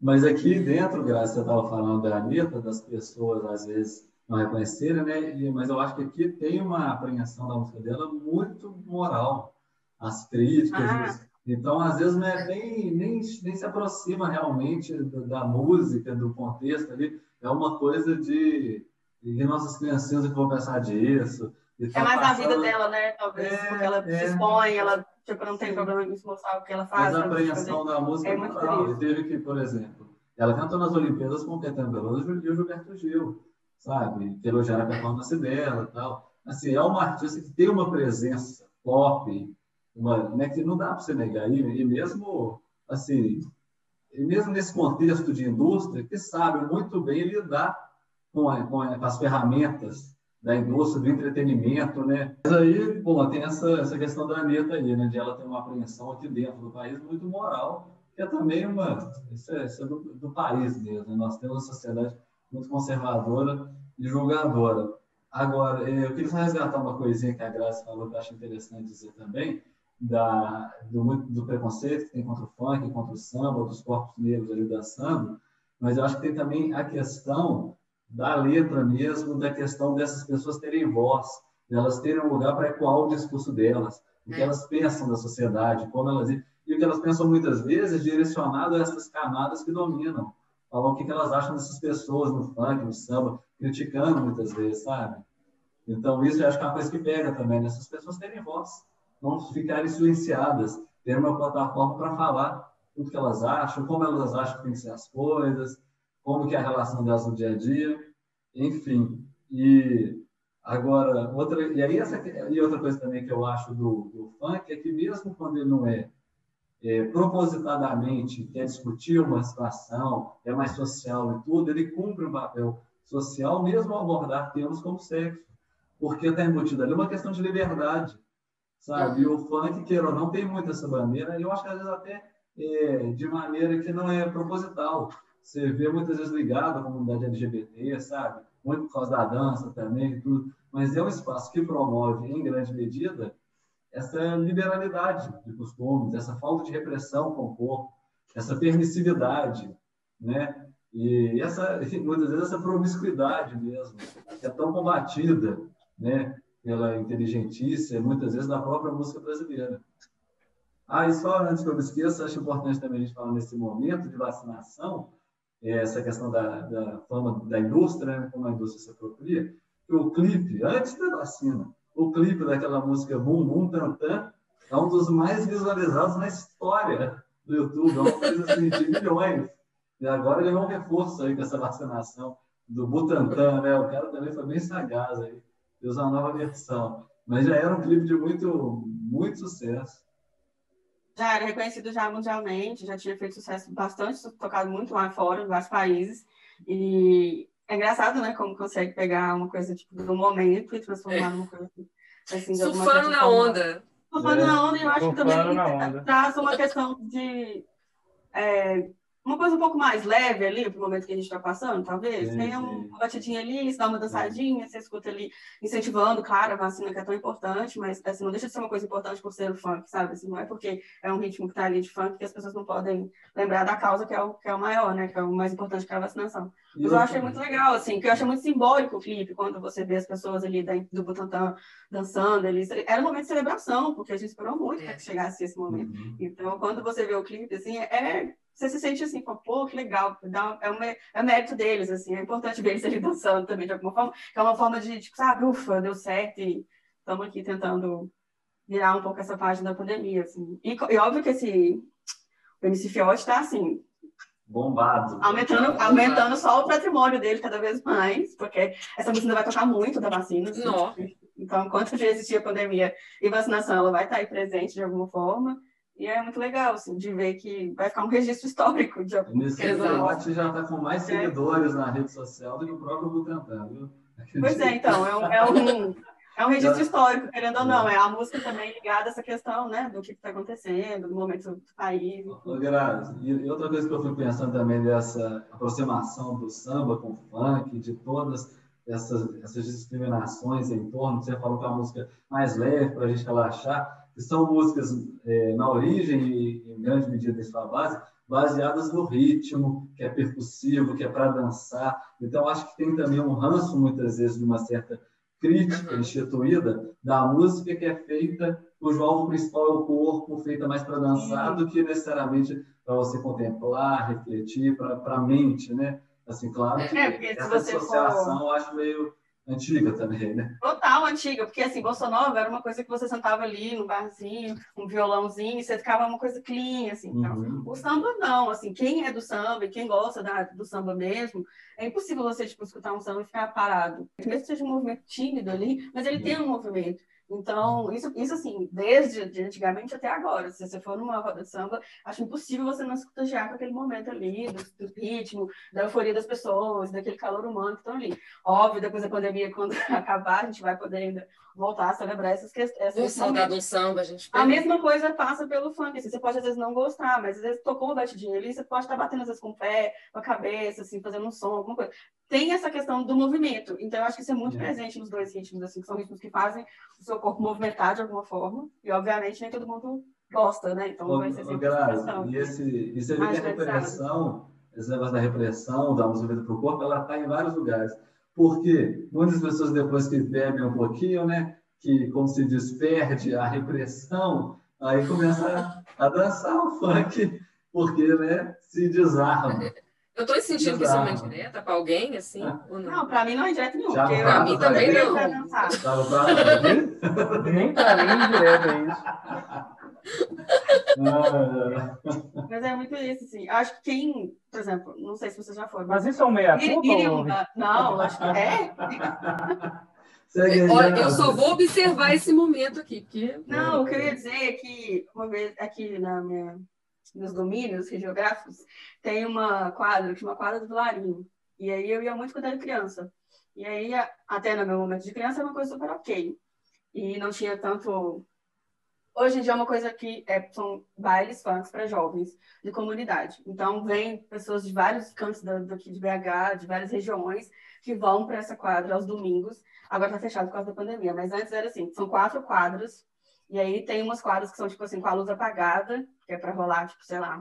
B: Mas aqui dentro, Graça, você estava falando da Anitta, das pessoas às vezes não reconhecerem, né? E, mas eu acho que aqui tem uma apreensão da música dela muito moral. As críticas. Ah. Então, às vezes, não é nem, nem, nem se aproxima realmente da, da música, do contexto ali. É uma coisa de. E nossas criancinhas vão pensar disso.
D: É mais a vida dela, né? Talvez, é, porque ela é... se expõe, ela Tipo, não tem problema em mostrar o que ela faz.
B: Mas a apreensão da música é muito moral. teve que, por exemplo, ela cantou nas Olimpíadas com o Caetano Veloso e o Gilberto Gil, sabe? Que elogiaram a performance dela e tal. Assim, é uma artista que tem uma presença pop, uma, né, que não dá para você negar. E, e mesmo, assim, e mesmo nesse contexto de indústria, que sabe muito bem lidar com, a, com, a, com as ferramentas da indústria do entretenimento, né? Mas aí, bom, tem essa, essa questão da Anitta aí, né? De ela ter uma apreensão aqui dentro do país muito moral, que é também uma... Isso é, isso é do, do, país mesmo, né? Nós temos uma sociedade muito conservadora e julgadora. Agora, é, eu queria resgatar uma coisinha que a Graça falou que eu acho interessante dizer também, da, do, do preconceito que tem contra o funk, contra o samba, dos corpos negros ali dançando, mas eu acho que tem também a questão da letra mesmo, da questão dessas pessoas terem voz, elas terem um lugar para ecoar o discurso delas, o que é. elas pensam da sociedade, como elas e o que elas pensam muitas vezes direcionado a essas camadas que dominam, falam o que elas acham dessas pessoas no funk, no samba, criticando muitas vezes, sabe? Então isso eu acho que é uma coisa que pega também, nessas né? pessoas terem voz, não ficarem silenciadas, ter uma plataforma para falar tudo que elas acham, como elas acham que tem que ser as coisas, como que é a relação delas no dia a dia, enfim. E agora, outra, e aí essa, e outra coisa também que eu acho do, do funk é que mesmo quando ele não é, é propositadamente quer discutir uma situação, é mais social e tudo, ele cumpre um papel social mesmo ao abordar temas como sexo, porque está embutido ali uma questão de liberdade, sabe? E o funk, queira ou não, tem muito essa bandeira, e eu acho que às vezes até é, de maneira que não é proposital, você vê muitas vezes ligado à comunidade LGBT, sabe? Muito por causa da dança também, tudo. Mas é um espaço que promove, em grande medida, essa liberalidade de costumes, essa falta de repressão com o corpo, essa permissividade, né? E essa, muitas vezes, essa promiscuidade mesmo, que é tão combatida, né? Pela inteligentícia, muitas vezes, da própria música brasileira. Ah, e só antes que eu me esqueça, acho importante também a gente falar nesse momento de vacinação, essa questão da, da fama da indústria, né, como a indústria se apropria, o clipe, antes da vacina, o clipe daquela música Bum Bum Tan Tan é um dos mais visualizados na história do YouTube, é uma coisa assim, de milhões. E agora ele ganhou um reforço aí com essa vacinação do Butantan, né? O cara também foi bem sagaz aí, fez uma nova versão. Mas já era um clipe de muito, muito sucesso
D: já era reconhecido já mundialmente, já tinha feito sucesso bastante, tocado muito lá fora, em vários países. E é engraçado, né, como consegue pegar uma coisa tipo do momento e transformar é. numa coisa
A: assim, Surfando na onda.
D: Surfando é. na onda, e eu acho que também traz uma questão de é, uma coisa um pouco mais leve ali, pro momento que a gente está passando, talvez. Sim, Tem uma batidinha ali, você dá uma dançadinha, você escuta ali, incentivando, claro, a vacina que é tão importante, mas assim, não deixa de ser uma coisa importante por ser o funk, sabe? Assim, não é porque é um ritmo que está ali de funk que as pessoas não podem lembrar da causa que é o, que é o maior, né? Que é o mais importante que é a vacinação. Mas eu achei muito legal, assim, que eu achei muito simbólico o clipe, quando você vê as pessoas ali do Butantã dançando, eles... era um momento de celebração, porque a gente esperou muito é. para que chegasse esse momento. Uhum. Então, quando você vê o clipe, assim, é você se sente assim, pô, que legal, dá, é, um, é mérito deles, assim, é importante ver eles ali dançando também de alguma forma, que é uma forma de, tipo, sabe, ufa, deu certo e estamos aqui tentando virar um pouco essa página da pandemia, assim. E, e óbvio que esse, o MC Fiote está, assim...
B: Bombado.
D: Aumentando, Bombado. aumentando só o patrimônio dele cada vez mais, porque essa música ainda vai tocar muito da vacina. Assim,
A: Nossa.
D: Então, enquanto já existir a pandemia e vacinação, ela vai estar aí presente de alguma forma. E é muito legal, assim, de ver que vai ficar um registro histórico. De...
B: Nesse debate já está com mais é. seguidores é. na rede social do que o próprio Butantan, viu?
D: Pois é, então, é um, é um, é um registro histórico, querendo ou não. É a música também ligada a essa questão, né, do que está acontecendo, do momento do país.
B: Grazi, e outra coisa que eu fui pensando também dessa aproximação do samba com o funk, de todas essas, essas discriminações em torno, você falou que é uma música mais leve para a gente relaxar, que são músicas é, na origem e em grande medida em sua base, baseadas no ritmo, que é percussivo, que é para dançar. Então, acho que tem também um ranço, muitas vezes, de uma certa crítica instituída da música que é feita, cujo alvo principal é o corpo, feita mais para dançar do que necessariamente para você contemplar, refletir, para a mente, né? Assim, claro é, que é, essa associação for... eu acho meio Antiga também, né?
D: Total antiga, porque assim, Bossa Nova era uma coisa que você sentava ali no barzinho, um violãozinho, e você ficava uma coisa clean, assim. Uhum. O samba não, assim, quem é do samba e quem gosta da, do samba mesmo, é impossível você, tipo, escutar um samba e ficar parado. Mesmo que seja um movimento tímido ali, mas ele uhum. tem um movimento. Então, isso, isso assim, desde de antigamente até agora. Se você for numa roda de samba, acho impossível você não se contagiar com aquele momento ali, do, do, ritmo, da euforia das pessoas, daquele calor humano que estão ali. Óbvio, depois da pandemia, quando acabar, a gente vai poder ainda voltar a celebrar essas questões.
A: Do samba, a gente.
D: A mesma coisa passa pelo funk. Assim, você pode, às vezes, não gostar, mas às vezes tocou uma batidinha ali, você pode estar batendo, às vezes, com o pé, com a cabeça, assim, fazendo um som, alguma coisa. Tem essa questão do movimento. Então, eu acho que isso é muito é. presente nos dois ritmos, assim, que são ritmos que fazem o seu corpo movimentar de alguma forma. E, obviamente, nem todo mundo gosta, né? Então, vai ser sempre
B: Grazi, E esse, isso é a repressão, esse negócio da repressão, da música para o corpo, ela está em vários lugares. Porque muitas pessoas, depois que bebem um pouquinho, né? que, como se diz, perde a repressão, aí começa a, a dançar o funk, porque né, se desarma.
A: Eu estou sentindo que isso é uma indireta para alguém, assim?
D: É. Não, não para mim não é indireta nenhuma.
A: Para mim também não.
C: Nem para mim é indireta é isso.
D: Mas é muito isso, assim. Acho que quem, por exemplo, não sei se vocês já foram.
C: Mas isso é um meia-culpa?
D: Não, acho que é.
A: Olha, eu só vou observar esse momento aqui. Porque...
D: Não, o que eu ia dizer é que, uma vez aqui na minha, nos domínios geográficos, tem uma quadra, que chama Quadra do Vilarinho. E aí eu ia muito quando era criança. E aí, até no meu momento de criança, era uma coisa super ok. E não tinha tanto. Hoje em dia é uma coisa que é, são bailes funks para jovens de comunidade. Então, vem pessoas de vários cantos daqui de BH, de várias regiões, que vão para essa quadra aos domingos Agora tá fechado por causa da pandemia, mas antes era assim, são quatro quadros, e aí tem umas quadras que são, tipo assim, com a luz apagada, que é para rolar, tipo, sei lá,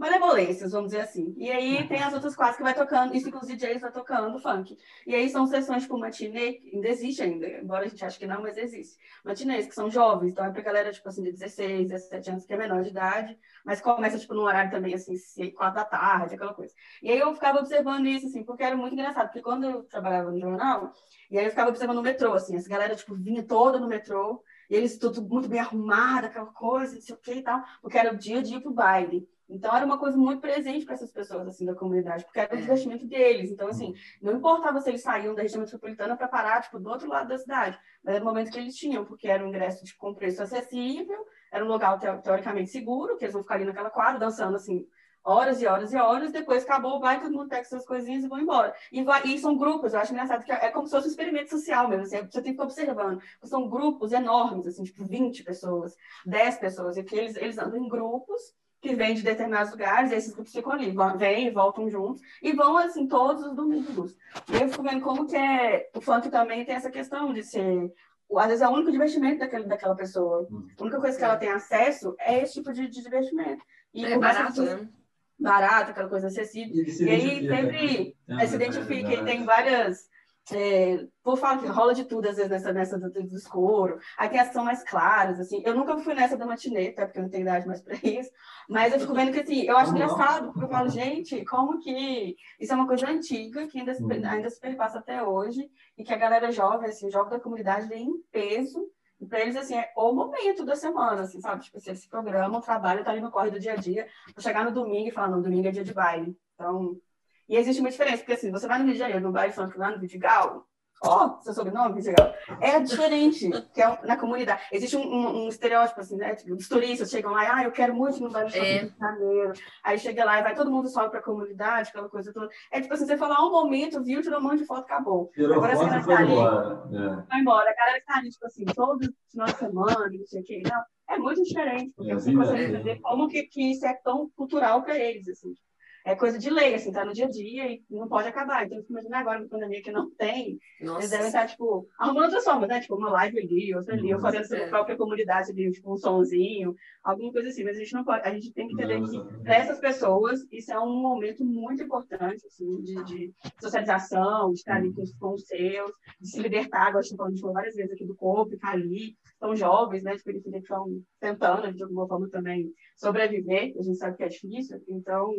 D: malemolências, vamos dizer assim. E aí tem as outras quadras que vai tocando, isso os DJs vai tocando funk. E aí são sessões tipo matinê, ainda existe ainda, embora a gente ache que não, mas existe. Matinês, que são jovens, então é pra galera, tipo assim, de 16, 17 anos, que é menor de idade, mas começa, tipo, num horário também, assim, 4 da tarde, aquela coisa. E aí eu ficava observando isso, assim, porque era muito engraçado, porque quando eu trabalhava no jornal, e aí eu ficava observando no metrô, assim, essa galera, tipo, vinha toda no metrô, e eles tudo muito bem arrumado, aquela coisa, não sei o que e tal, porque era o dia de ir pro baile. Então era uma coisa muito presente para essas pessoas assim da comunidade, porque era o é. divertimento deles. Então assim, não importava se eles saíam da região metropolitana para parar tipo do outro lado da cidade, mas era o momento que eles tinham, porque era um ingresso tipo, com preço acessível, era um lugar teoricamente seguro, que eles vão ficar ali naquela quadra dançando assim horas e horas e horas, depois acabou, vai todo mundo pega suas coisinhas e vão embora. E, vai, e são grupos, eu acho engraçado que é como se fosse um experimento social mesmo, assim, você tem que ficar observando. São grupos enormes, assim, tipo 20 pessoas, 10 pessoas, e que eles, eles andam em grupos que vêm de determinados lugares, esses grupos ficam ali, vêm e voltam juntos, e vão, assim, todos os domingos. E eu fico vendo como que é, o funk também tem essa questão de ser, às vezes é o único divertimento daquele, daquela pessoa. Hum. A única coisa que ela tem acesso é esse tipo de, de divertimento.
A: E é barato, né?
D: Barato, aquela coisa acessível. E, e aí sempre né? se identifica, e tem várias é, por falar que rola de tudo, às vezes, nessa, nessa do, do escuro. Tem as são mais claras, assim. Eu nunca fui nessa da matineta, porque eu não tenho idade mais para isso. Mas eu fico vendo que, assim, eu acho engraçado, porque eu falo, gente, como que... Isso é uma coisa antiga, que ainda se, uhum. ainda se perpassa até hoje, e que a galera jovem, assim, o jovem da comunidade vem em peso. E para eles, assim, é o momento da semana, assim, sabe? Tipo, assim, eles se programam, o trabalho tá ali no corre do dia a dia, para chegar no domingo e falar, não, domingo é dia de baile. Então, e existe uma diferença, porque assim, você vai no Rio de Janeiro, no baile funk lá no Vidigal, ó, oh, seu sobrenome, Vidigal, é diferente, que é na comunidade. Existe um, um, um estereótipo, assim, né? Tipo, os turistas chegam lá, ah, eu quero muito no bairro é. de Janeiro. Aí chega lá e vai todo mundo sobe pra comunidade, aquela coisa toda. É tipo assim, você falar um momento, viu, tirou um monte de foto, acabou.
B: Tirou Agora
D: foto
B: você vai embora. É.
D: Vai embora. A galera está ali, tipo assim, todo final de semana, não sei o quê. Não, é muito diferente, porque é, você consegue entender como que, que isso é tão cultural para eles, assim é coisa de lei, assim, tá no dia a dia e não pode acabar. Então, imagina agora na pandemia que não tem, Nossa. eles devem estar, tipo, arrumando outras formas, né? Tipo, uma live ali, outra ali, ou uhum. fazendo sua é. própria comunidade ali, tipo, um sonzinho, alguma coisa assim. Mas a gente não pode, a gente tem que entender que para essas pessoas, isso é um momento muito importante, assim, de, de socialização, de estar ali com, com os seus, de se libertar, agora a gente falou várias vezes aqui do corpo, ficar ali, são jovens, né, de periferia que estão tentando, de alguma forma, também sobreviver, a gente sabe que é difícil, então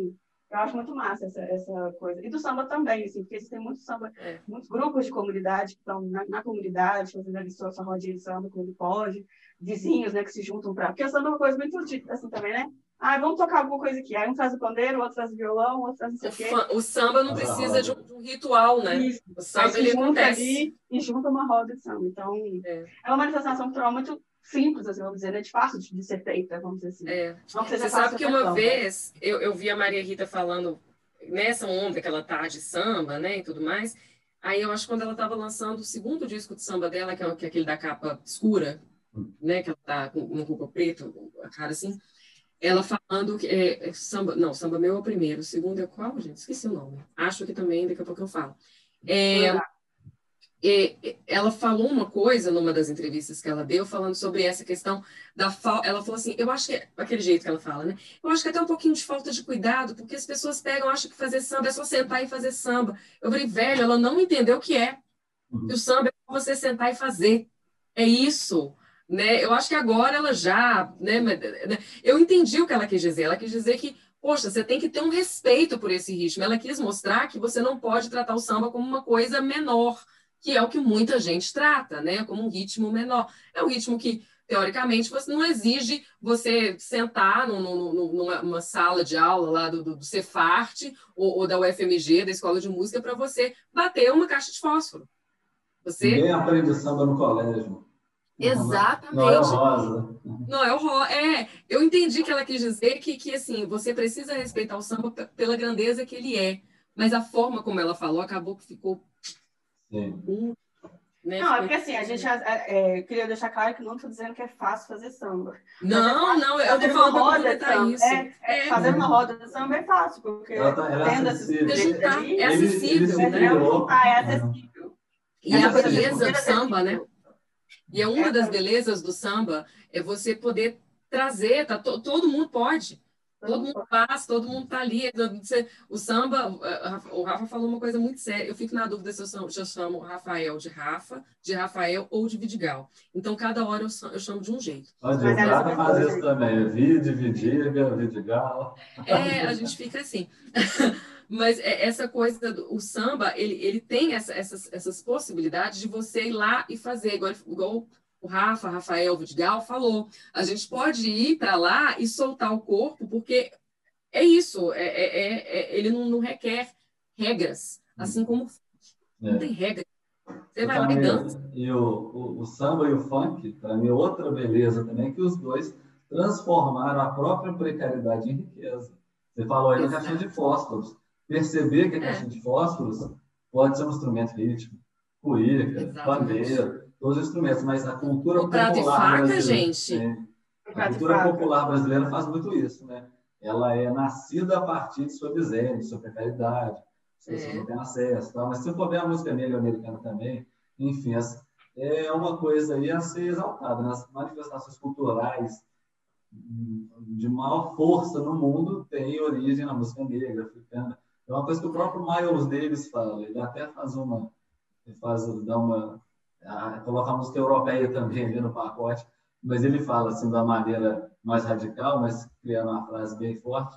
D: eu acho muito massa essa, essa coisa. E do samba também, assim, porque existem muitos samba, é. muitos grupos de comunidade que estão na, na comunidade, fazendo ali sua, sua rodinha de samba quando pode, vizinhos, né, que se juntam para. Porque o samba é uma coisa muito assim também, né? Ah, vamos tocar alguma coisa aqui. Aí um traz o pandeiro, outro traz o violão, outro traz não sei o quê.
A: O samba não precisa de um, de um ritual, né? Isso. O samba ele acontece. Ali
D: e junta uma roda de samba. Então, é, é uma manifestação cultural muito simples, assim, vamos dizer, né? de fácil de ser feita, vamos dizer assim. É.
A: Você sabe que uma vez eu, eu vi a Maria Rita falando nessa onda que ela tá de samba, né, e tudo mais. Aí eu acho que quando ela estava lançando o segundo disco de samba dela, que é, que é aquele da capa escura, né, que ela tá com uma roupa preta, a cara assim, ela falando que é, é, samba, não, samba meu é o primeiro, o segundo é qual, gente? Esqueci o nome. Acho que também, daqui a pouco eu falo. É, e ela falou uma coisa numa das entrevistas que ela deu, falando sobre essa questão da falta. Ela falou assim: eu acho que, é aquele jeito que ela fala, né? Eu acho que até um pouquinho de falta de cuidado, porque as pessoas pegam, acham que fazer samba é só sentar e fazer samba. Eu falei, velho, ela não entendeu o que é. Uhum. o samba é você sentar e fazer. É isso. Né? Eu acho que agora ela já. Né? né eu entendi o que ela quis dizer. Ela quis dizer que poxa, você tem que ter um respeito por esse ritmo. Ela quis mostrar que você não pode tratar o samba como uma coisa menor que é o que muita gente trata, né? Como um ritmo menor. É um ritmo que, teoricamente, você não exige você sentar numa sala de aula lá do, do, Cefarte ou, ou, da UFMG, da Escola de Música, para você bater uma caixa de fósforo. Você...
B: Ninguém aprende samba no colégio.
A: Exatamente.
B: Noel Rosa.
A: Noel Rosa. É, eu entendi que ela quis dizer que, que assim, você precisa respeitar o samba pela grandeza que ele é. Mas a forma como ela falou acabou que ficou
D: né? Não, é porque assim, a gente é, é, queria deixar claro que não estou dizendo que é fácil fazer samba.
A: Não, não, eu estou falando uma roda de samba. Isso.
D: É, é, fazer uma roda de samba é fácil, porque ela
B: tá, ela tendo
A: acessível. é acessível,
D: ele, né?
A: Ah,
D: é acessível.
A: E a beleza do samba, né? E é uma das belezas do samba é você poder trazer, tá, todo mundo pode. Todo mundo faz, todo mundo está ali. O samba, o Rafa falou uma coisa muito séria. Eu fico na dúvida se eu chamo, se eu chamo Rafael de Rafa, de Rafael ou de Vidigal. Então, cada hora eu, eu chamo de um jeito.
B: Pode, Rafa faz isso também. Vide, Vidiga, Vidigal.
A: É, a gente fica assim. Mas é, essa coisa, do, o samba, ele, ele tem essa, essas, essas possibilidades de você ir lá e fazer, igual, igual o Rafa, Rafael Vidigal falou, a gente pode ir para lá e soltar o corpo, porque é isso, é, é, é, é ele não, não, requer regras, assim como não tem regra. Você vai lá e dança.
B: E o, o, o samba e o funk, para mim, outra beleza também, é que os dois transformaram a própria precariedade em riqueza. Você falou aí da caixinha de fósforos. Perceber que a caixinha de fósforos pode ser um instrumento rítmico, cuíca, pandeiro, todos os instrumentos, mas a cultura o
A: prato
B: popular
A: e faca, gente. É,
B: a cultura popular brasileira faz muito isso, né? Ela é nascida a partir de sua miséria, de sua precariedade, se você é. não tem acesso, tal. mas se for ver a música negra americana também, enfim, é uma coisa aí a ser exaltada. Nas manifestações culturais de maior força no mundo tem origem na música negra, africana. É uma coisa que o próprio Miles Davis fala, ele até faz uma, ele faz, dá uma colocar música europeia também ali no pacote, mas ele fala assim da maneira mais radical, mas criando uma frase bem forte,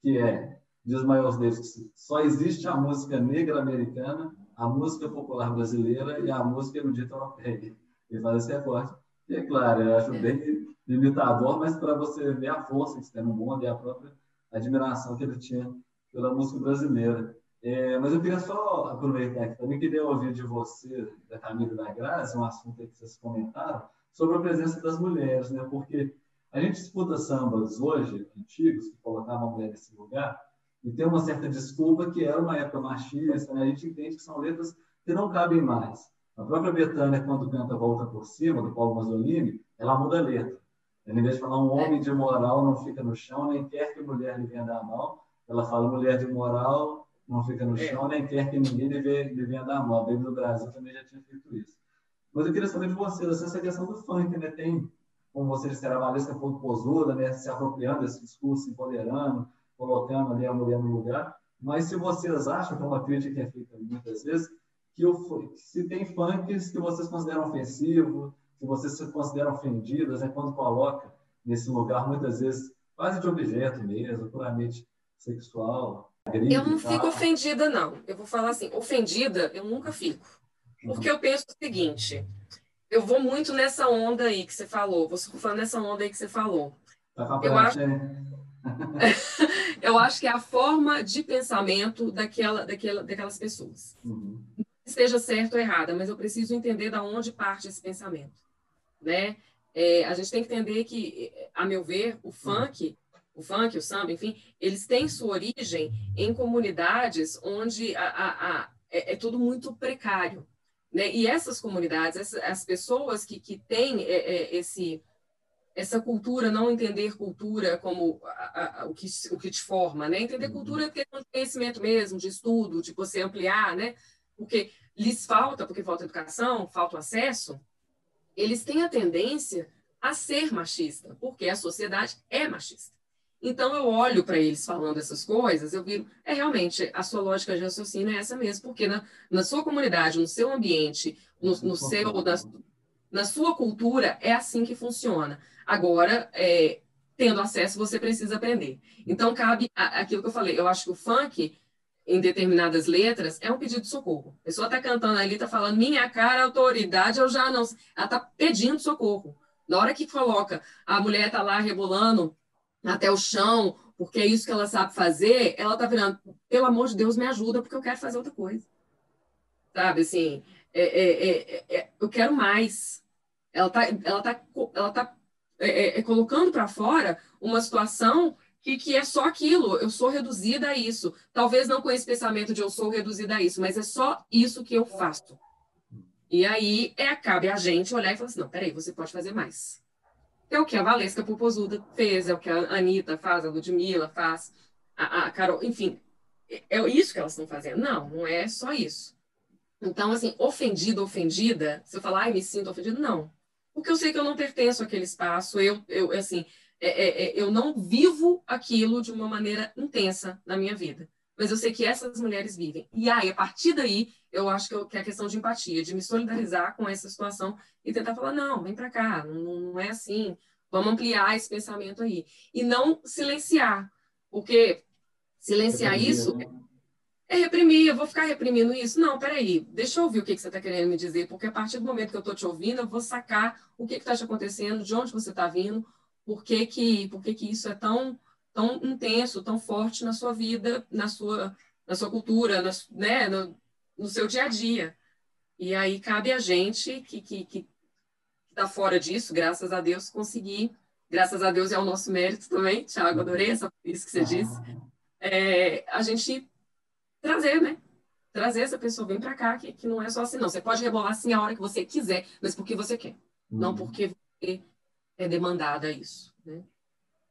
B: que é, diz Miles Davis, que só existe a música negra americana, a música popular brasileira e a música erudita europeia. Ele faz esse recorte. E é claro, eu acho bem limitador, mas para você ver a força que tem no mundo e a própria admiração que ele tinha pela música brasileira. É, mas eu queria só aproveitar que também queria ouvir de você, da Camila e da Grazi, um assunto que vocês comentaram, sobre a presença das mulheres, né? Porque a gente escuta sambas hoje, antigos, que colocavam a mulher nesse lugar, e tem uma certa desculpa que era uma época machista, né? a gente entende que são letras que não cabem mais. A própria Betânia, quando canta Volta por Cima, do Paulo Mazzolini, ela muda a letra. Ela, em vez de falar um homem de moral não fica no chão, nem quer que mulher lhe venha dar mal, ela fala mulher de moral não fica no chão, nem quer que ninguém lhe venha dar mal. A Bíblia do Brasil também já tinha feito isso. Mas eu queria saber de vocês, essa questão do funk, né? Tem, como vocês disseram, a Valesca pouco posuda, né? Se apropriando desse discurso, empoderando, colocando ali a mulher no lugar. Mas se vocês acham, que é uma crítica que é feita muitas vezes, que o, se tem funks que vocês consideram ofensivo, que vocês se consideram ofendidas, né, quando coloca nesse lugar, muitas vezes, quase de objeto mesmo, puramente sexual.
A: Eu não fico ofendida, não. Eu vou falar assim, ofendida, eu nunca fico. Porque eu penso o seguinte, eu vou muito nessa onda aí que você falou, vou surfando nessa onda aí que você falou.
B: Tá
A: eu acho... eu acho que é a forma de pensamento daquela, daquela, daquelas pessoas.
B: Uhum.
A: Esteja certo ou errada, mas eu preciso entender da onde parte esse pensamento, né? É, a gente tem que entender que, a meu ver, o funk, o funk, o samba, enfim, eles têm sua origem em comunidades onde a, a, a é, é, tudo muito precário, né? E essas comunidades, essas, as pessoas que, que têm é, é, esse essa cultura, não entender cultura como o, que, o que te forma, né? Entender uhum. cultura é um conhecimento mesmo, de estudo, de você ampliar, né? Porque lhes falta, porque falta educação, falta acesso, eles têm a tendência a ser machista, porque a sociedade é machista. Então eu olho para eles falando essas coisas, eu viro, é realmente a sua lógica de raciocínio é essa mesmo, porque na, na sua comunidade, no seu ambiente, no, no seu, na, na sua cultura, é assim que funciona. Agora, é, tendo acesso, você precisa aprender. Então, cabe a, aquilo que eu falei. Eu acho que o funk, em determinadas letras, é um pedido de socorro. A pessoa está cantando ali, está falando, minha cara, autoridade, eu já não. Ela está pedindo socorro. Na hora que coloca, a mulher está lá rebolando até o chão, porque é isso que ela sabe fazer, ela está virando, pelo amor de Deus, me ajuda, porque eu quero fazer outra coisa. Sabe, assim, é, é, é, é eu quero mais. Ela está ela tá, ela tá é, é, é, colocando para fora uma situação que, que é só aquilo, eu sou reduzida a isso. Talvez não com esse pensamento de eu sou reduzida a isso, mas é só isso que eu faço. E aí é, cabe a gente olhar e falar assim: não, peraí, você pode fazer mais. É o que a Valesca Popozuda fez, é o que a Anitta faz, a Ludmilla faz, a, a Carol, enfim, é, é isso que elas estão fazendo. Não, não é só isso. Então, assim, ofendida, ofendida, se eu falar, ai, me sinto ofendida, não porque eu sei que eu não pertenço àquele espaço, eu, eu assim, é, é, é, eu não vivo aquilo de uma maneira intensa na minha vida. Mas eu sei que essas mulheres vivem. E aí, a partir daí, eu acho que, eu, que é a questão de empatia, de me solidarizar com essa situação e tentar falar: não, vem para cá, não, não é assim, vamos ampliar esse pensamento aí. E não silenciar, porque silenciar isso né? é reprimir, eu vou ficar reprimindo isso? Não, peraí, deixa eu ouvir o que, que você está querendo me dizer, porque a partir do momento que eu estou te ouvindo, eu vou sacar o que está te acontecendo, de onde você está vindo, por que, que, por que, que isso é tão, tão intenso, tão forte na sua vida, na sua, na sua cultura, na, né, no, no seu dia a dia. E aí cabe a gente que está que, que tá fora disso, graças a Deus, conseguir, graças a Deus é o nosso mérito também, Thiago, adorei essa, isso que você disse, é, a gente trazer, né? Trazer essa pessoa bem para cá, que, que não é só assim, não. Você pode rebolar assim a hora que você quiser, mas porque você quer, uhum. não porque você é demandada isso, né?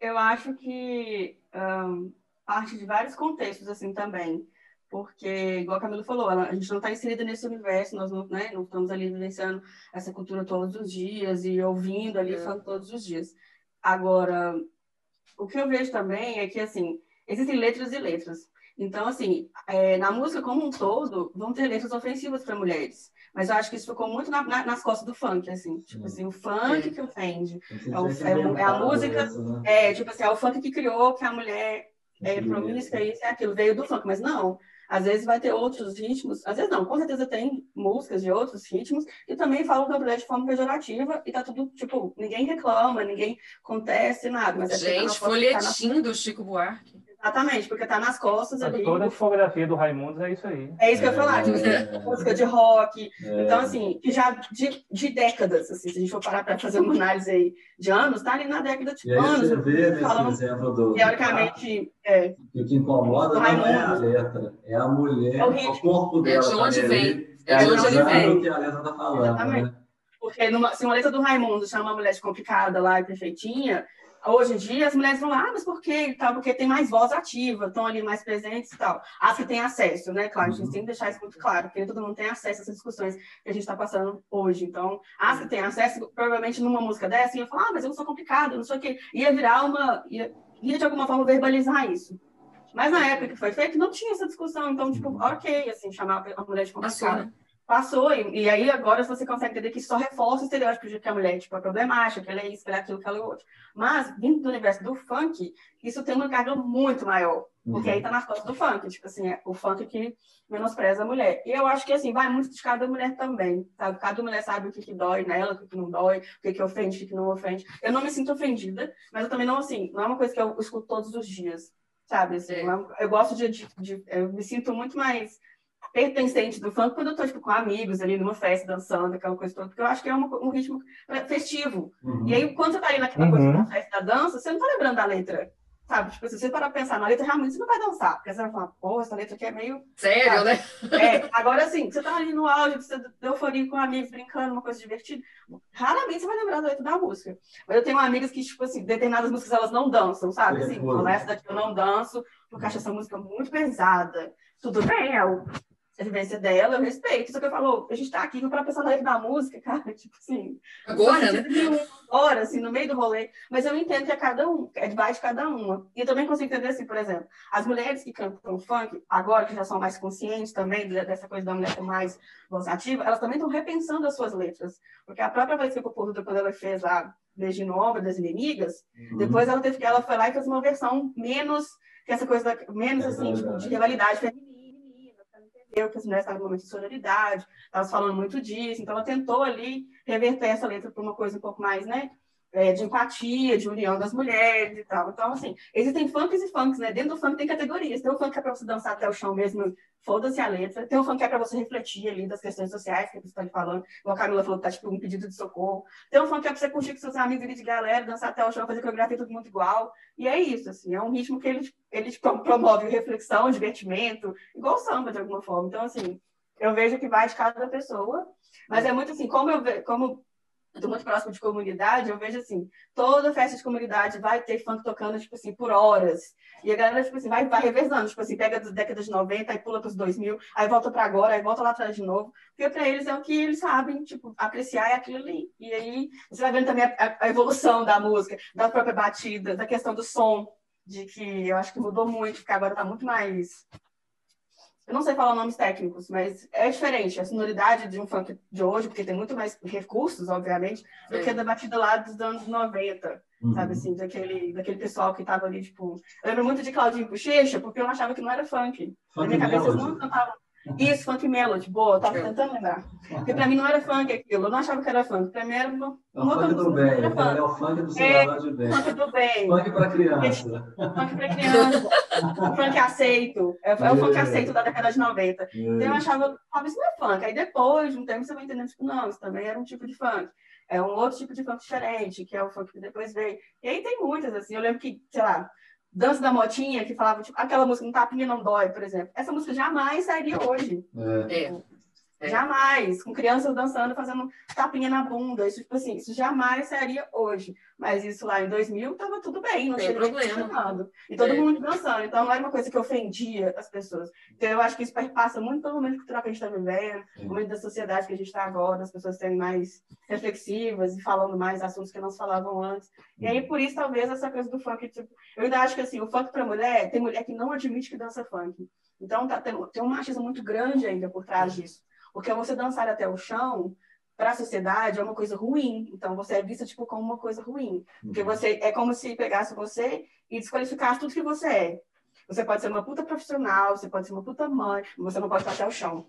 D: Eu acho que um, parte de vários contextos, assim, também. Porque, igual a Camila falou, a gente não está inserida nesse universo, nós não, né, não estamos ali vivenciando essa cultura todos os dias e ouvindo ali, é. falando todos os dias. Agora, o que eu vejo também é que, assim, existem letras e letras. Então, assim, é, na música como um todo, vão ter letras ofensivas para mulheres. Mas eu acho que isso ficou muito na, na, nas costas do funk, assim. Tipo assim, o funk é. que ofende. É, o, é, é, a música... Isso, né? É, tipo assim, é o funk que criou que a mulher é promíscua, isso e aquilo. Veio do funk, mas não. Às vezes vai ter outros ritmos, às vezes não, com certeza tem músicas de outros ritmos que também falam da mulher de forma pejorativa e tá tudo, tipo, ninguém reclama, ninguém acontece, nada. Mas
A: é Gente, folhetim do Chico Buarque.
D: Exatamente, porque tá nas costas ali.
C: Toda a discografia do Raimundos é isso aí.
D: É isso que eu ia falar, tipo,
B: É.
D: música de rock.
B: É.
D: Então, assim, que já de, de décadas, assim, se a gente for parar para fazer uma análise aí de anos, tá ali na década de
B: E
D: anos.
B: você vê
D: falando,
B: exemplo do.
D: teoricamente, é,
B: o que incomoda não é a
D: Raimundo.
B: letra, é a mulher,
D: É o
B: o,
D: ritmo.
B: corpo dela.
A: de onde vem.
B: ali,
A: É de onde ele vem.
B: o que a letra tá falando.
D: Exatamente.
B: Né?
D: Porque numa, se uma letra do Raimundo chama uma mulher de complicada lá e perfeitinha, hoje em dia as mulheres vão lá, ah, mas por quê? Tal, porque tem mais voz ativa, estão ali mais presentes e tal. As que têm acesso, né? Claro, a gente
B: Uhum.
D: tem que deixar isso muito claro, porque todo mundo tem acesso a essas discussões que a gente está passando hoje. Então, as que têm acesso, provavelmente numa música dessa, iam falar, ah, mas eu não sou complicada, não sei o quê. Ia virar uma. ia, ia de alguma forma verbalizar isso. Mas na época que foi feito, não tinha essa discussão. Então, tipo, ok, assim, chamar a mulher de complicada.
A: né?
D: Passou, e, e aí agora você consegue entender que isso só reforça o estereótipo de que a mulher tipo, é problemática, que ela é isso, que ela é aquilo, que ela é outro. Mas, vindo do universo do funk, isso tem uma carga muito maior. Porque
B: Uhum.
D: aí tá nas costas do funk, tipo assim, é o funk que menospreza a mulher. E eu acho que, assim, vai muito de cada mulher também, sabe? Cada mulher sabe o que, que dói nela, o que, que não dói, o que, que ofende, o que, que não ofende. Eu não me sinto ofendida, mas eu também não, assim, não é uma coisa que eu escuto todos os dias, sabe? Assim,
A: É.
D: não é- eu gosto de, de, de- Eu me sinto muito mais pertencente do funk quando eu tô, tipo, com amigos ali numa festa, dançando, aquela coisa toda, porque eu acho que é uma- um ritmo festivo.
B: Uhum.
D: E aí, quando você tá ali naquela
C: Uhum.
D: coisa da festa da dança, você não tá lembrando da letra, sabe? Tipo, se você parar pra pensar na letra, realmente você não vai dançar, porque você vai falar, pô, essa letra aqui é meio...
A: Sério, né?
D: É, agora, assim, você tá ali no auge, você deu euforia com amigos, brincando, uma coisa divertida, raramente você vai lembrar da letra da música. Mas eu tenho amigas que, tipo assim, determinadas músicas elas não dançam, sabe? Assim,
B: Recusa.
D: "Pô, essa daqui eu não danço, porque eu acho essa música muito pesada. Tudo bem, é o- a vivência dela, eu respeito. Só que eu falo, a gente tá aqui pra pensar na da música, cara, tipo assim,
A: Agora, né?
D: Hora, assim, no meio do rolê. Mas eu entendo que é cada um, é de de cada uma. E eu também consigo entender, assim, por exemplo, as mulheres que cantam funk, agora que já são mais conscientes também de- dessa coisa da mulher ter mais voz ativa, elas também estão repensando as suas letras. Porque a própria vez que o quando ela fez lá Beijinho no Ombro das Inimigas,
B: Uhum.
D: depois ela teve que ela foi lá e fez uma versão menos, que essa coisa, da, menos
B: É
D: assim, tipo, de rivalidade feminina, entender que as mulheres estavam no momento de sororidade, elas falando muito disso, então ela tentou ali reverter essa letra para uma coisa um pouco mais, né, é, de empatia, de união das mulheres e tal. Então, assim, existem funks e funks, né? Dentro do funk tem categorias. Tem o funk que é para você dançar até o chão mesmo, foda-se a letra. Tem o funk que é para você refletir ali das questões sociais que você está falando. Como a Camila falou, que tá tipo um pedido de socorro. Tem o funk que é para você curtir com seus amigos ali de galera, dançar até o chão, fazer coreografia todo mundo igual. E é isso, assim, é um ritmo que ele, ele promove reflexão, divertimento, igual samba, de alguma forma. Então, assim, eu vejo que vai de cada pessoa, mas é muito assim, como eu ve- estou muito próximo de comunidade, eu vejo assim, toda festa de comunidade vai ter funk tocando, tipo assim, por horas. E a galera, tipo assim, vai, vai revezando, tipo assim, pega das décadas de 90, aí pula os 2000, aí volta para agora, aí volta lá atrás de novo. Porque para eles é o que eles sabem, tipo, apreciar é aquilo ali. E aí você vai vendo também a- a evolução da música, da própria batida, da questão do som, de que eu acho que mudou muito, porque agora tá muito mais eu não sei falar nomes técnicos, mas é diferente a sonoridade de um funk de hoje, porque tem muito mais recursos, obviamente, do
A: É.
D: que da batida lá dos anos 90,
B: Uhum.
D: sabe assim, daquele, daquele pessoal que tava ali, tipo... Eu lembro muito de Claudinho Bochecha, porque eu achava que não era funk. Na
B: Funk
D: minha cabeça eles não cantavam. Isso, funk melody, boa, eu tava
A: É.
D: tentando lembrar. Porque pra mim não era funk aquilo, eu não achava que era funk. Pra mim era uma,
B: É o
D: uma
B: funk
D: outra
B: do bem,
D: funk.
B: é o funk do cidadão de bem.
D: Funk do bem.
B: Funk para criança.
D: Funk pra criança, funk aceito, é, é o funk
B: É.
D: aceito da década de 90. Então eu
B: É.
D: achava, ah, isso não é funk. Aí depois, de um tempo, você vai entendendo, tipo, não, isso também era um tipo de funk. É um outro tipo de funk diferente, que é o funk que depois veio. E aí tem muitas, assim, eu lembro que, sei lá, Dança da Motinha, que falava, tipo, aquela música Um Tapinha Não Dói, por exemplo. Essa música jamais sairia hoje.
B: É.
A: É. É.
D: Jamais. Com crianças dançando, fazendo tapinha na bunda. Isso, tipo assim, isso jamais sairia hoje. Mas isso lá em 2000 tava tudo bem, não tinha
A: problema.
D: E todo
A: É.
D: mundo dançando. Então não era uma coisa que ofendia as pessoas. Então eu acho que isso perpassa muito pelo momento cultural que a gente está vivendo, o momento da sociedade que a gente está agora, as pessoas serem mais reflexivas e falando mais assuntos que não se falavam antes. E aí, por isso, talvez, essa coisa do funk, tipo, eu ainda acho que assim, o funk para mulher, tem mulher que não admite que dança funk. Então tá, tem, tem um machismo muito grande ainda por trás disso. Porque você dançar até o chão, para a sociedade, é uma coisa ruim. Então você é vista tipo, como uma coisa ruim. Porque você é como se pegasse você e desqualificasse tudo que você é. Você pode ser uma puta profissional, você pode ser uma puta mãe, mas você não pode estar até o chão.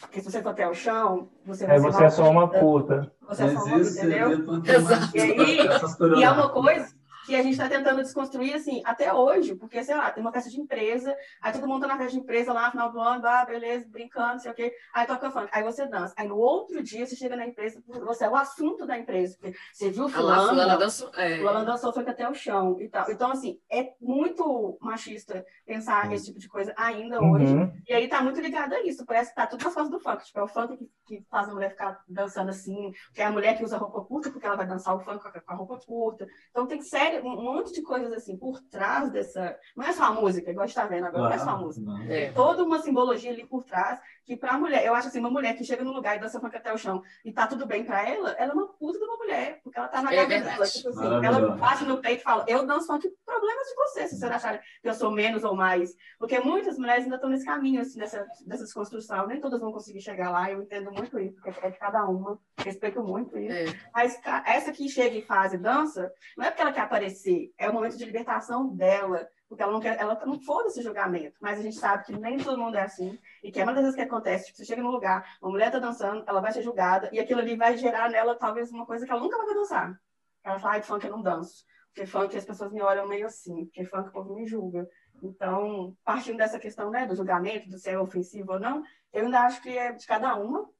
D: Porque se você for até o chão, você vai
C: Aí
D: ser
C: você é só uma puta.
D: Você é só
B: Mas
D: uma,
B: isso
D: entendeu?
A: Exato.
D: E aí- E é uma coisa que a gente está tentando desconstruir, assim, até hoje, porque, sei lá, tem uma festa de empresa, aí todo mundo tá na festa de empresa lá, no final do ano, ah, beleza, brincando, não sei o quê, aí toca funk, aí você dança. Aí no outro dia você chega na empresa, você é o assunto da empresa, porque você viu fulano,
A: fulano dançou, é.
D: fulano dançou funk até o chão e tal. Então, assim, é muito machista pensar
B: Uhum.
D: esse tipo de coisa ainda
C: Uhum.
D: hoje, e aí tá muito ligado a isso, parece que tá tudo nas costas do funk, tipo, é o funk que, que faz a mulher ficar dançando assim, que é a mulher que usa roupa curta porque ela vai dançar o funk com a- com a roupa curta. Então tem sério, um monte de coisas assim por trás dessa. Não é só a música, igual a gente tá vendo agora, não é só a música.
B: Não.
A: É.
D: Toda uma simbologia ali por trás, que pra mulher, eu acho assim, uma mulher que chega num lugar e dança funk até o chão e tá tudo bem pra ela, ela é uma puta de uma mulher, porque ela tá na
A: É
D: casa dela. Tipo assim, ela bate no peito e fala, eu danço funk, problemas de você, se vocês acharem que eu sou menos ou mais. Porque muitas mulheres ainda estão nesse caminho, assim, dessa, dessa desconstrução, nem todas vão conseguir chegar lá, eu entendo muito isso, porque é de cada uma, respeito muito isso.
A: É.
D: Mas essa que chega e faz e dança, não é porque ela quer aparecer, é o momento de libertação dela, porque ela não quer, ela não foda esse julgamento, mas a gente sabe que nem todo mundo é assim, e que é uma das vezes que acontece, tipo, você chega num lugar, uma mulher tá dançando, ela vai ser julgada, e aquilo ali vai gerar nela talvez uma coisa que ela nunca vai dançar. Ela fala, ai, funk eu não danço, porque funk as pessoas me olham meio assim, porque funk o povo me julga. Então, partindo dessa questão, né, do julgamento, do se é ofensivo ou não, eu ainda acho que é de cada uma,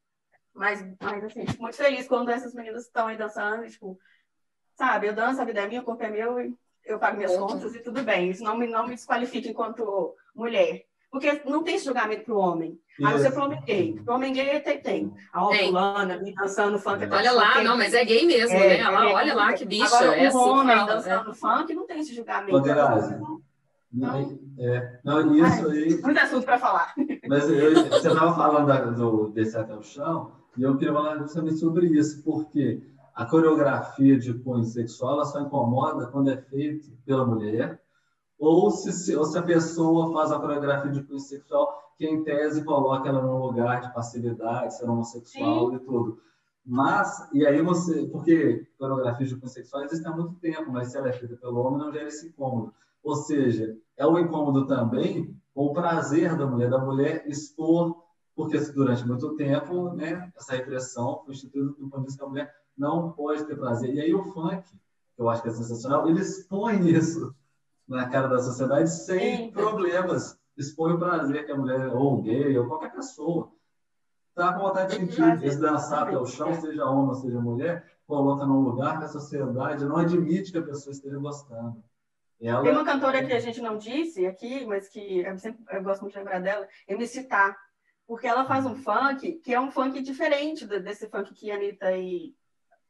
D: mas, mas assim, muito feliz quando essas meninas estão aí dançando, e, tipo, sabe, eu danço, a vida é minha, o corpo é meu, e eu pago minhas contas e tudo bem. Isso não me, não me desqualifica enquanto mulher. Porque não tem esse julgamento pro homem. A não ser homem gay. Pro homem gay tem, tem. A ó, fulana, me dançando funk. até
A: Olha
D: o
A: lá, não, mas é gay mesmo,
D: É,
A: né? Olha lá,
D: é,
A: olha lá que bicha.
D: Agora,
A: é
D: o
A: assim
D: homem
A: né?
D: dançando funk não tem esse julgamento.
B: Ô, Grazi, Não, é, não, isso aí,
D: Muito assunto para falar.
B: mas eu- você estava falando da- do Descer até o chão, e eu queria falar justamente sobre isso, porque a coreografia de cunho sexual ela só incomoda quando é feito pela mulher, ou se, ou se a pessoa faz a coreografia de cunho sexual, que em tese coloca ela num lugar de passividade, ser homossexual e tudo. Mas, e aí você, porque coreografias de cunho sexual existem há muito tempo, mas se ela é feita pelo homem, não gera esse incômodo. Ou seja, é um incômodo também com o prazer da mulher, da mulher expor, porque durante muito tempo, né, essa repressão foi instituída do ponto de vista que a mulher não pode ter prazer. E aí o funk, que eu acho que é sensacional, ele expõe isso na cara da sociedade sem
D: Sim.
B: problemas. Expõe o prazer que a mulher, ou gay, ou qualquer pessoa, está com vontade de sentir. Esse dançar até o chão, seja homem ou seja mulher, coloca num lugar que a sociedade não admite que a pessoa esteja gostando. Ela,
D: Tem uma cantora que a gente não disse aqui, mas que eu, sempre, eu gosto muito de lembrar dela, MC Tá. Porque ela faz um funk que é um funk diferente desse funk que a Anitta e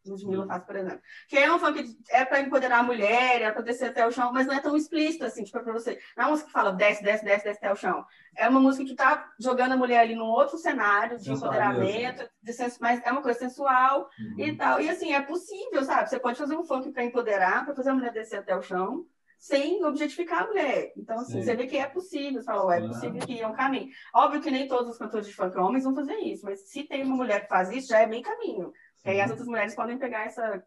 D: Ludmilla faz, por exemplo. Que é um funk que é para empoderar a mulher, é para descer até o chão, mas não é tão explícito assim, tipo, é para você. Não é uma música que fala desce, desce, desce, desce até o chão. É uma música que tá jogando a mulher ali num outro cenário de
B: Sensualismo.
D: empoderamento, de senso, mas é uma coisa sensual,
B: Uhum.
D: e tal. E assim, é possível, sabe? Você pode fazer um funk para empoderar, para fazer a mulher descer até o chão, sem objetificar a mulher. Então, assim,
B: Sim.
D: você vê que é possível. Você fala, "Ué, é possível que é um caminho. Óbvio que nem todos os cantores de funk homens vão fazer isso, mas se tem uma mulher que faz isso, já é bem caminho. Que aí as outras mulheres podem pegar essa.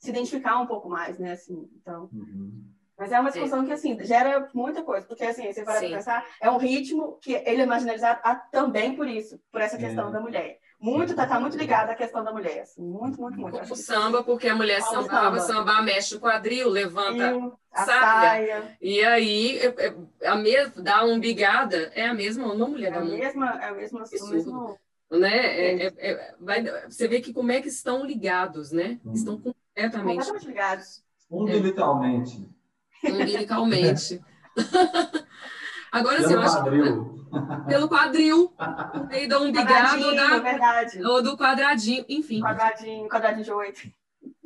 D: se identificar um pouco mais, né? Assim, então.
B: Uhum.
D: Mas é uma discussão que, assim, gera muita coisa, porque, assim, você vai
A: Sim.
D: pensar, é um ritmo que ele é marginalizado a- também por isso, por essa questão
B: É.
D: da mulher. Muito, tá, tá muito ligado à questão da mulher, assim, muito, muito, muito.
A: O samba, porque a mulher sambava,
D: samba.
A: sambar, mexe o quadril, levanta.
D: fio, a
A: saia.
D: saia,
A: E aí, é- é- a mes... dar uma bigada é a mesma, uma mulher
D: é
A: da
D: a
A: mulher.
D: mesma, é a mesma, o mesmo...
A: Né? É- é- é- vai- você vê que como é que estão ligados, né?
B: Hum.
A: Estão completamente
D: completamente ligados.
B: Umbilicalmente.
A: umbilicalmente. Agora, assim,
B: Pelo
A: eu acho
B: quadril.
A: pelo quadril, meio da umbigada ou,
D: é
A: da,
D: verdade.
A: ou do quadradinho, enfim.
D: Quadradinho, quadradinho de oito.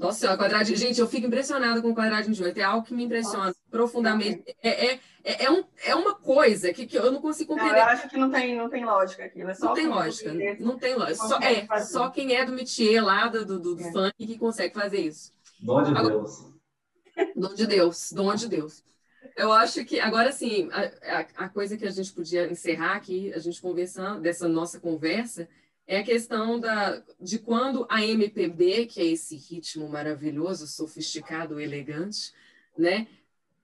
A: Nossa senhora, quadradinho. Gente, eu fico impressionada com o quadradinho de oito. É algo que me impressiona
D: Nossa.
A: profundamente. É, é, é, é um, é uma coisa que, que eu não consigo
D: Não, eu
A: compreender.
D: acho que não tem, não tem lógica aquilo. É só
A: Não tem lógica. Não tem lógica. Só, é,
D: fazer.
A: só quem é do métier lá do, do, do
D: É.
A: funk que consegue fazer isso.
B: Dom de
A: Agora-
B: Deus.
A: Dom de Deus, dom de Deus. Eu acho que, agora sim, a, a, a coisa que a gente podia encerrar aqui, a gente conversando, dessa nossa conversa, é a questão da, de quando a MPB, que é esse ritmo maravilhoso, sofisticado, elegante, né,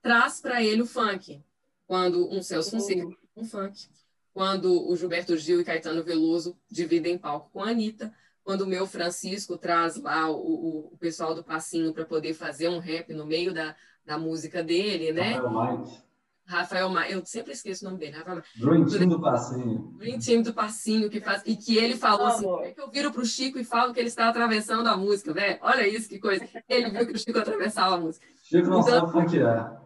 A: traz para ele o funk. Quando um Celso Fonseca um funk. Quando o Gilberto Gil e Caetano Veloso dividem palco com a Anitta. Quando o meu Francisco traz lá o, o, o pessoal do Passinho para poder fazer um rap no meio da, da música dele, né?
B: Rafael
A: Ma... eu sempre esqueço o nome dele, Rafael Ma-
B: Dream Team do Passinho.
A: Dream Team do Passinho, que faz... e que ele falou assim, como é que eu viro pro Chico e falo que ele está atravessando a música, velho? Olha isso, que coisa. Ele viu que o Chico atravessava a música.
B: Chico não
A: Então-
B: sabe funkear.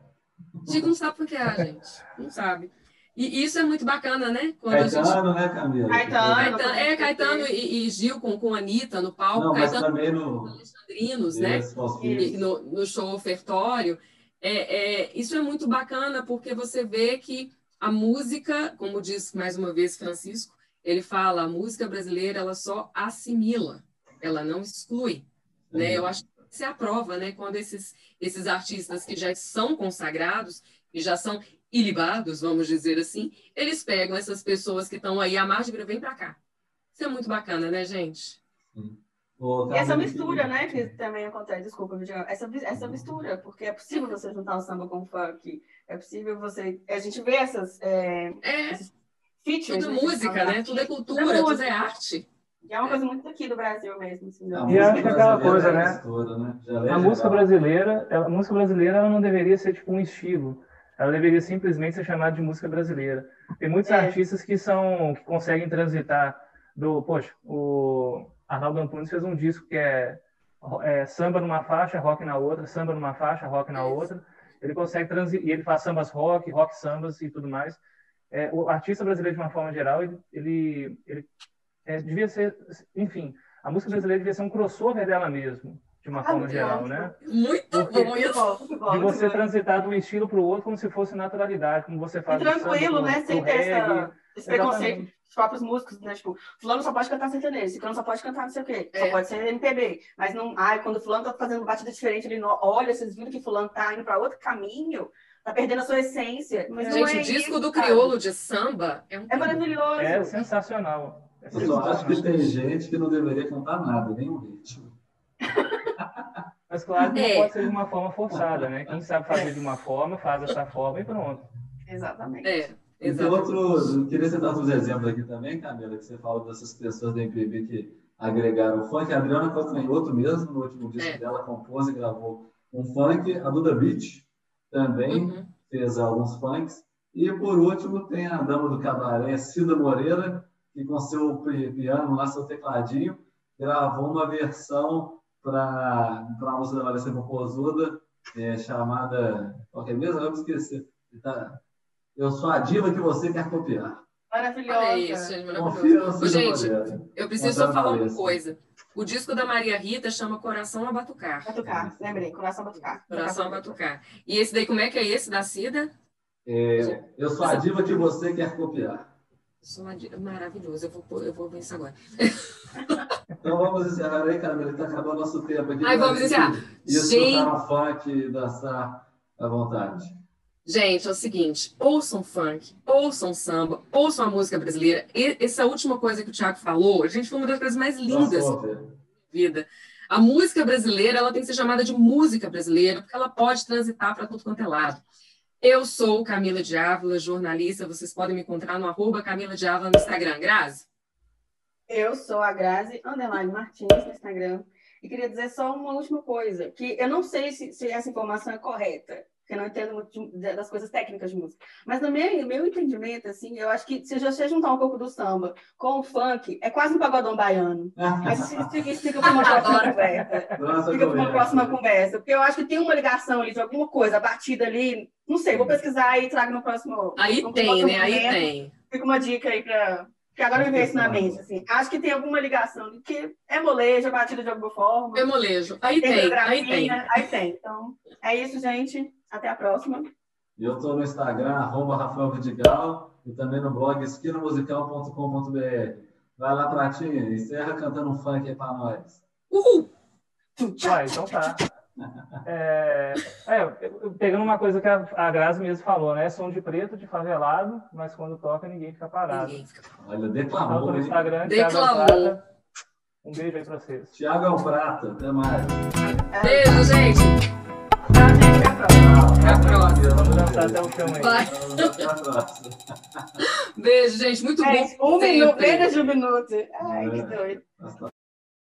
A: Chico não sabe funkear, gente. Não sabe. E isso é muito bacana, né? Quando a gente...
B: Caetano, né, Camila?
D: Caetano.
A: Caetano, é, Caetano e, e Gil com, com a Anitta no palco,
B: Não, mas
A: Caetano
B: também
A: com
B: no...
A: Alexandrinos, né? E no, no show ofertório. É, é, isso é muito bacana porque você vê que a música, como diz mais uma vez Francisco, ele fala, a música brasileira ela só assimila, ela não exclui. Né? Eu acho que isso é a prova, né? Quando esses, esses artistas que já são consagrados, que já são ilibados, vamos dizer assim, eles pegam essas pessoas que estão aí à margem e vem para cá. Isso é muito bacana, né, gente?
B: Ô,
D: E essa mistura, né, que também acontece, desculpa, essa, essa mistura, porque é possível você juntar o samba com o funk, é possível você, a gente vê essas é,
A: É,
D: features,
A: tudo
D: né,
A: música, né? Tudo é cultura, tudo é
D: música.
A: arte.
D: E é uma coisa muito aqui do Brasil mesmo, assim, né?
B: A
C: E acho que aquela
B: brasileira
C: coisa,
B: é
C: né?
B: mistura, né? Já é
C: A
B: legal.
C: música brasileira, ela- a música brasileira ela não deveria ser tipo um estilo. Ela deveria simplesmente ser chamada de música brasileira. Tem muitos
D: É.
C: artistas que são que conseguem transitar do, poxa, o Arnaldo Antunes fez um disco que é, é samba numa faixa, rock na outra, samba numa faixa, rock na outra. Ele consegue transitar e ele faz sambas rock, rock sambas e tudo mais. É, o artista brasileiro de uma forma geral, ele ele, ele é, devia ser, enfim, a música brasileira devia ser um crossover dela mesmo, de uma
D: Ah,
C: forma
D: muito
C: geral, né?
A: Muito
C: Porque-
A: bom isso.
C: de você transitar de um estilo para o outro como se fosse naturalidade, como você
D: E
C: faz samba
D: tranquilo, né, sem ter essa, esse preconceito dos próprios músicos, né, tipo, fulano só pode cantar sertanejo, ciclano só pode cantar não sei o quê, só
A: É.
D: pode ser MPB, mas não, ai, quando fulano tá fazendo batida diferente, ele não, olha, vocês viram que fulano tá indo para outro caminho, tá perdendo a sua essência, mas não
A: Gente,
D: é
A: o disco
D: isso,
A: do
D: sabe?
A: crioulo de samba é um
D: É maravilhoso.
C: É sensacional. É
B: Eu só acho que tem gente que não deveria cantar nada, nem um ritmo.
C: Mas claro que
A: É.
C: não pode ser de uma forma forçada, né? Quem sabe fazer de uma forma, faz dessa forma e pronto.
D: Exatamente.
A: É,
B: E tem
A: exato.
B: outro, eu queria citar outros exemplos aqui também, Camila, que você fala dessas pessoas da MPB que agregaram o funk. A Adriana outro mesmo, no último disco
A: É.
B: dela, compôs e gravou um funk. A Duda Beach também
A: Uhum.
B: fez alguns funks. E por último tem a dama do cabaré, Cida Moreira, que com seu pi- piano, lá seu tecladinho, gravou uma versão para a música da Larissa Popozuda, é, chamada. Qual que é mesmo? Eu me esqueci. Tá. Eu sou a diva que você quer copiar.
D: Maravilhosa.
A: Olha isso,
B: Confia
A: maravilhoso. gente, eu preciso só falar
B: a
A: uma coisa. O disco da Maria Rita chama Coração a Batucar.
D: Batucar, lembrei, coração batucar.
A: Coração a Batucar. E esse daí, como é que é esse da Cida?
B: É, eu sou a diva que você quer copiar.
A: Sou uma di- Maravilhoso, eu vou, eu vou ver isso agora.
B: Então vamos encerrar aí, Camila, está acabando nosso tempo aqui.
A: Ai, vamos encerrar.
B: E
A: Gente.
B: funk e dançar à vontade.
A: Gente, é o seguinte, ouçam funk, ouçam samba, ouçam a música brasileira. E essa última coisa que o Thiago falou, gente, foi uma das coisas mais lindas
B: Nossa,
A: da vida. A música brasileira, ela tem que ser chamada de música brasileira, porque ela pode transitar para tudo quanto é lado. Eu sou Camila de Ávila, jornalista. Vocês podem me encontrar no arroba Camila de Ávila no Instagram. Grazi?
D: Eu sou a Grazi Underline Martins no Instagram. E queria dizer só uma última coisa, que eu não sei se, se essa informação é correta, porque eu não entendo muito de- das coisas técnicas de música. Mas no meu, meu entendimento, assim, eu acho que se você juntar um pouco do samba com o funk, é quase um pagodão baiano. Mas isso fica, isso fica para uma próxima conversa.
B: Nossa,
D: Fica para uma próxima conversa. Porque eu acho que tem uma ligação ali de alguma coisa, a batida ali. Não sei, vou pesquisar e trago no próximo.
A: Aí
D: no
A: tem,
D: próximo
A: né? Aí tem.
D: Fica uma dica aí para. Porque agora me veio isso na mente, assim. Acho que tem alguma ligação, porque é molejo, é batida de alguma forma.
A: Eu molejo. Aí tem, aí
D: coreografia,
A: tem.
D: Aí tem. Então, é isso, gente. Até a próxima.
B: Eu estou no Instagram, arroba Rafael Vidigal, e também no blog esquinamusical.com.br. Vai lá, Pratinha, encerra cantando um funk aí para nós.
A: Uhul!
C: Ah, então tá. É, é, pegando uma coisa que a, a Grazi mesmo falou, né? Som de preto, de favelado, mas quando toca ninguém fica parado.
A: Ninguém fica...
B: Olha,
C: Então,
B: declamou,
C: no
B: hein?
C: Instagram,
A: Declamou.
C: Um beijo aí pra vocês.
B: Tiago Prata, até mais.
A: Beijo, gente. Beijo, gente. Muito
D: É,
A: bom.
D: um minuto, menos de um minuto. Ai, que
B: É.
D: doido.